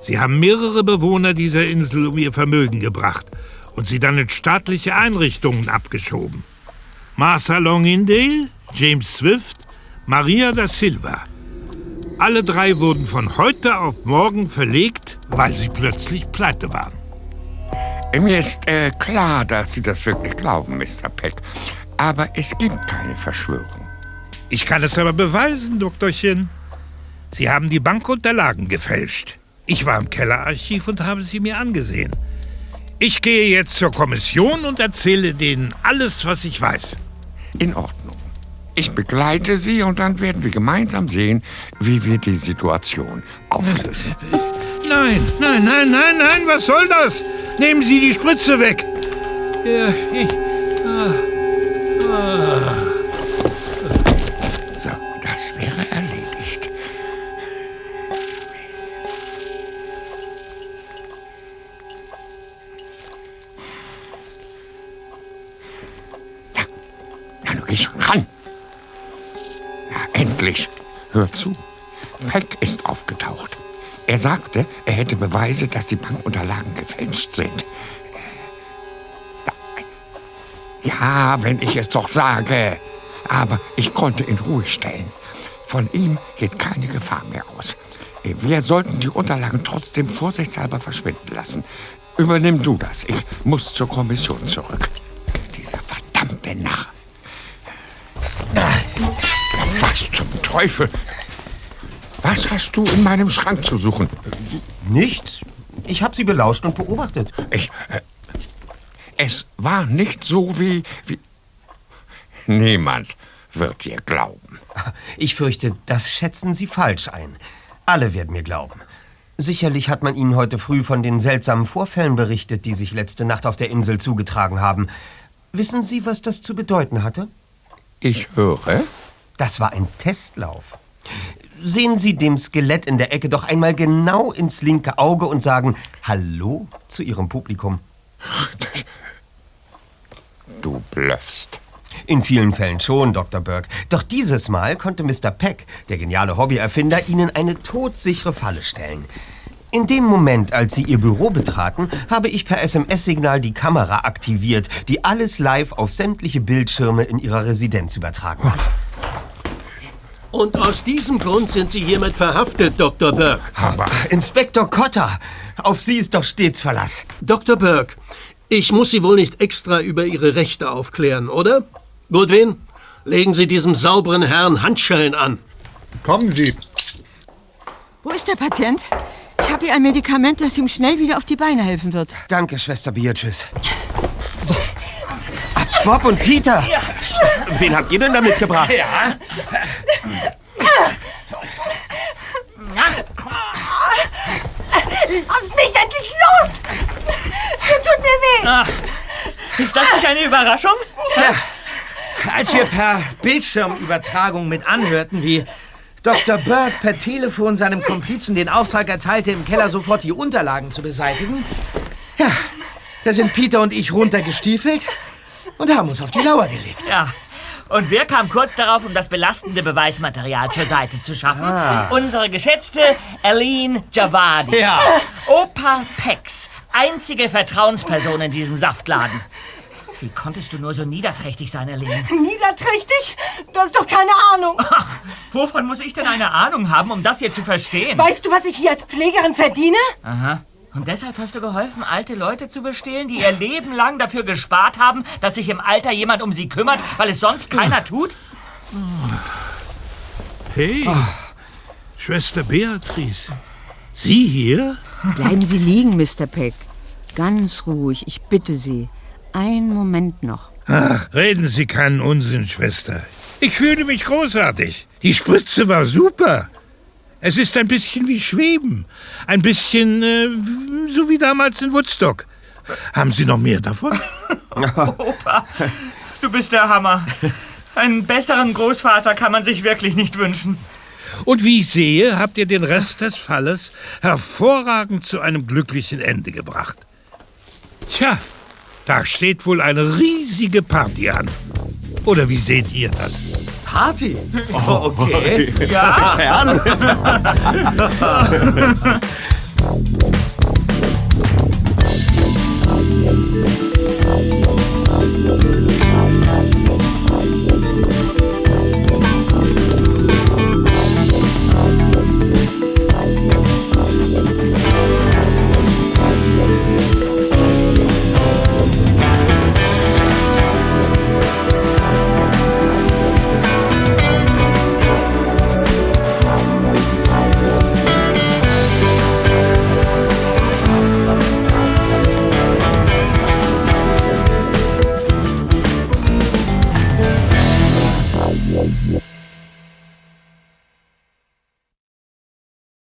Sie haben mehrere Bewohner dieser Insel um ihr Vermögen gebracht und sie dann in staatliche Einrichtungen abgeschoben. Martha Longindale, James Swift, Maria da Silva. Alle drei wurden von heute auf morgen verlegt, weil sie plötzlich pleite waren. Mir ist äh, klar, dass Sie das wirklich glauben, Mr. Peck. Aber es gibt keine Verschwörung. Ich kann es aber beweisen, Doktorchen. Sie haben die Bankunterlagen gefälscht. Ich war im Kellerarchiv und habe sie mir angesehen. Ich gehe jetzt zur Kommission und erzähle denen alles, was ich weiß. In Ordnung. Ich begleite Sie und dann werden wir gemeinsam sehen, wie wir die Situation auflösen. Nein, nein, nein, nein, nein, was soll das? Nehmen Sie die Spritze weg. Ja, ich, ah, ah. Schon ran. Ja, endlich. Hör zu. Peck ist aufgetaucht. Er sagte, er hätte Beweise, dass die Bankunterlagen gefälscht sind. Ja, wenn ich es doch sage. Aber ich konnte ihn ruhig stellen. Von ihm geht keine Gefahr mehr aus. Wir sollten die Unterlagen trotzdem vorsichtshalber verschwinden lassen. Übernimm du das. Ich muss zur Kommission zurück. Dieser verdammte Narr. Was zum Teufel? Was hast du in meinem Schrank zu suchen? Nichts. Ich habe sie belauscht und beobachtet. Ich. Äh, es war nicht so wie, wie. Niemand wird dir glauben. Ich fürchte, das schätzen Sie falsch ein. Alle werden mir glauben. Sicherlich hat man Ihnen heute früh von den seltsamen Vorfällen berichtet, die sich letzte Nacht auf der Insel zugetragen haben. Wissen Sie, was das zu bedeuten hatte? Ich höre. Das war ein Testlauf. Sehen Sie dem Skelett in der Ecke doch einmal genau ins linke Auge und sagen Hallo zu Ihrem Publikum. Du blöffst. In vielen Fällen schon, Dr. Burke. Doch dieses Mal konnte Mr. Peck, der geniale Hobbyerfinder, Ihnen eine todsichere Falle stellen. In dem Moment, als Sie Ihr Büro betraten, habe ich per SMS-Signal die Kamera aktiviert, die alles live auf sämtliche Bildschirme in Ihrer Residenz übertragen hat. Und aus diesem Grund sind Sie hiermit verhaftet, Dr. Burke. Aber Inspektor Cotter, auf Sie ist doch stets Verlass. Dr. Burke, ich muss Sie wohl nicht extra über Ihre Rechte aufklären, oder? Goodwin, legen Sie diesem sauberen Herrn Handschellen an. Kommen Sie. Wo ist der Patient? Ich habe ihr ein Medikament, das ihm schnell wieder auf die Beine helfen wird. Danke, Schwester Beatrice. So. Ah, Bob und Peter. Wen habt ihr denn da mitgebracht? Ja. Lass mich endlich los! Mir tut mir weh! Ah, ist das nicht eine Überraschung? Ja. Als wir per Bildschirmübertragung mit anhörten, wie Dr. Bird per Telefon seinem Komplizen den Auftrag erteilte, im Keller sofort die Unterlagen zu beseitigen, ja, da sind Peter und ich runtergestiefelt und haben uns auf die Lauer gelegt. Ja. Und wer kam kurz darauf, um das belastende Beweismaterial zur Seite zu schaffen? Ah. Unsere geschätzte Aline Javadi. Ja. Opa Pex, einzige Vertrauensperson in diesem Saftladen. Wie konntest du nur so niederträchtig sein, Aline? Niederträchtig? Du hast doch keine Ahnung. Wovon muss ich denn eine Ahnung haben, um das hier zu verstehen? Weißt du, was ich hier als Pflegerin verdiene? Aha. Und deshalb hast du geholfen, alte Leute zu bestehlen, die ihr Leben lang dafür gespart haben, dass sich im Alter jemand um sie kümmert, weil es sonst keiner tut? Hey, Schwester Beatrice. Sie hier? Bleiben Sie liegen, Mr. Peck. Ganz ruhig, ich bitte Sie. Einen Moment noch. Ach, reden Sie keinen Unsinn, Schwester. Ich fühle mich großartig. Die Spritze war super. Es ist ein bisschen wie Schweben. Ein bisschen äh, so wie damals in Woodstock. Haben Sie noch mehr davon? Opa, du bist der Hammer. Einen besseren Großvater kann man sich wirklich nicht wünschen. Und wie ich sehe, habt ihr den Rest des Falles hervorragend zu einem glücklichen Ende gebracht. Tja, da steht wohl eine riesige Party an. Oder wie seht ihr das? Party? Oh, okay. Ja. Herrn.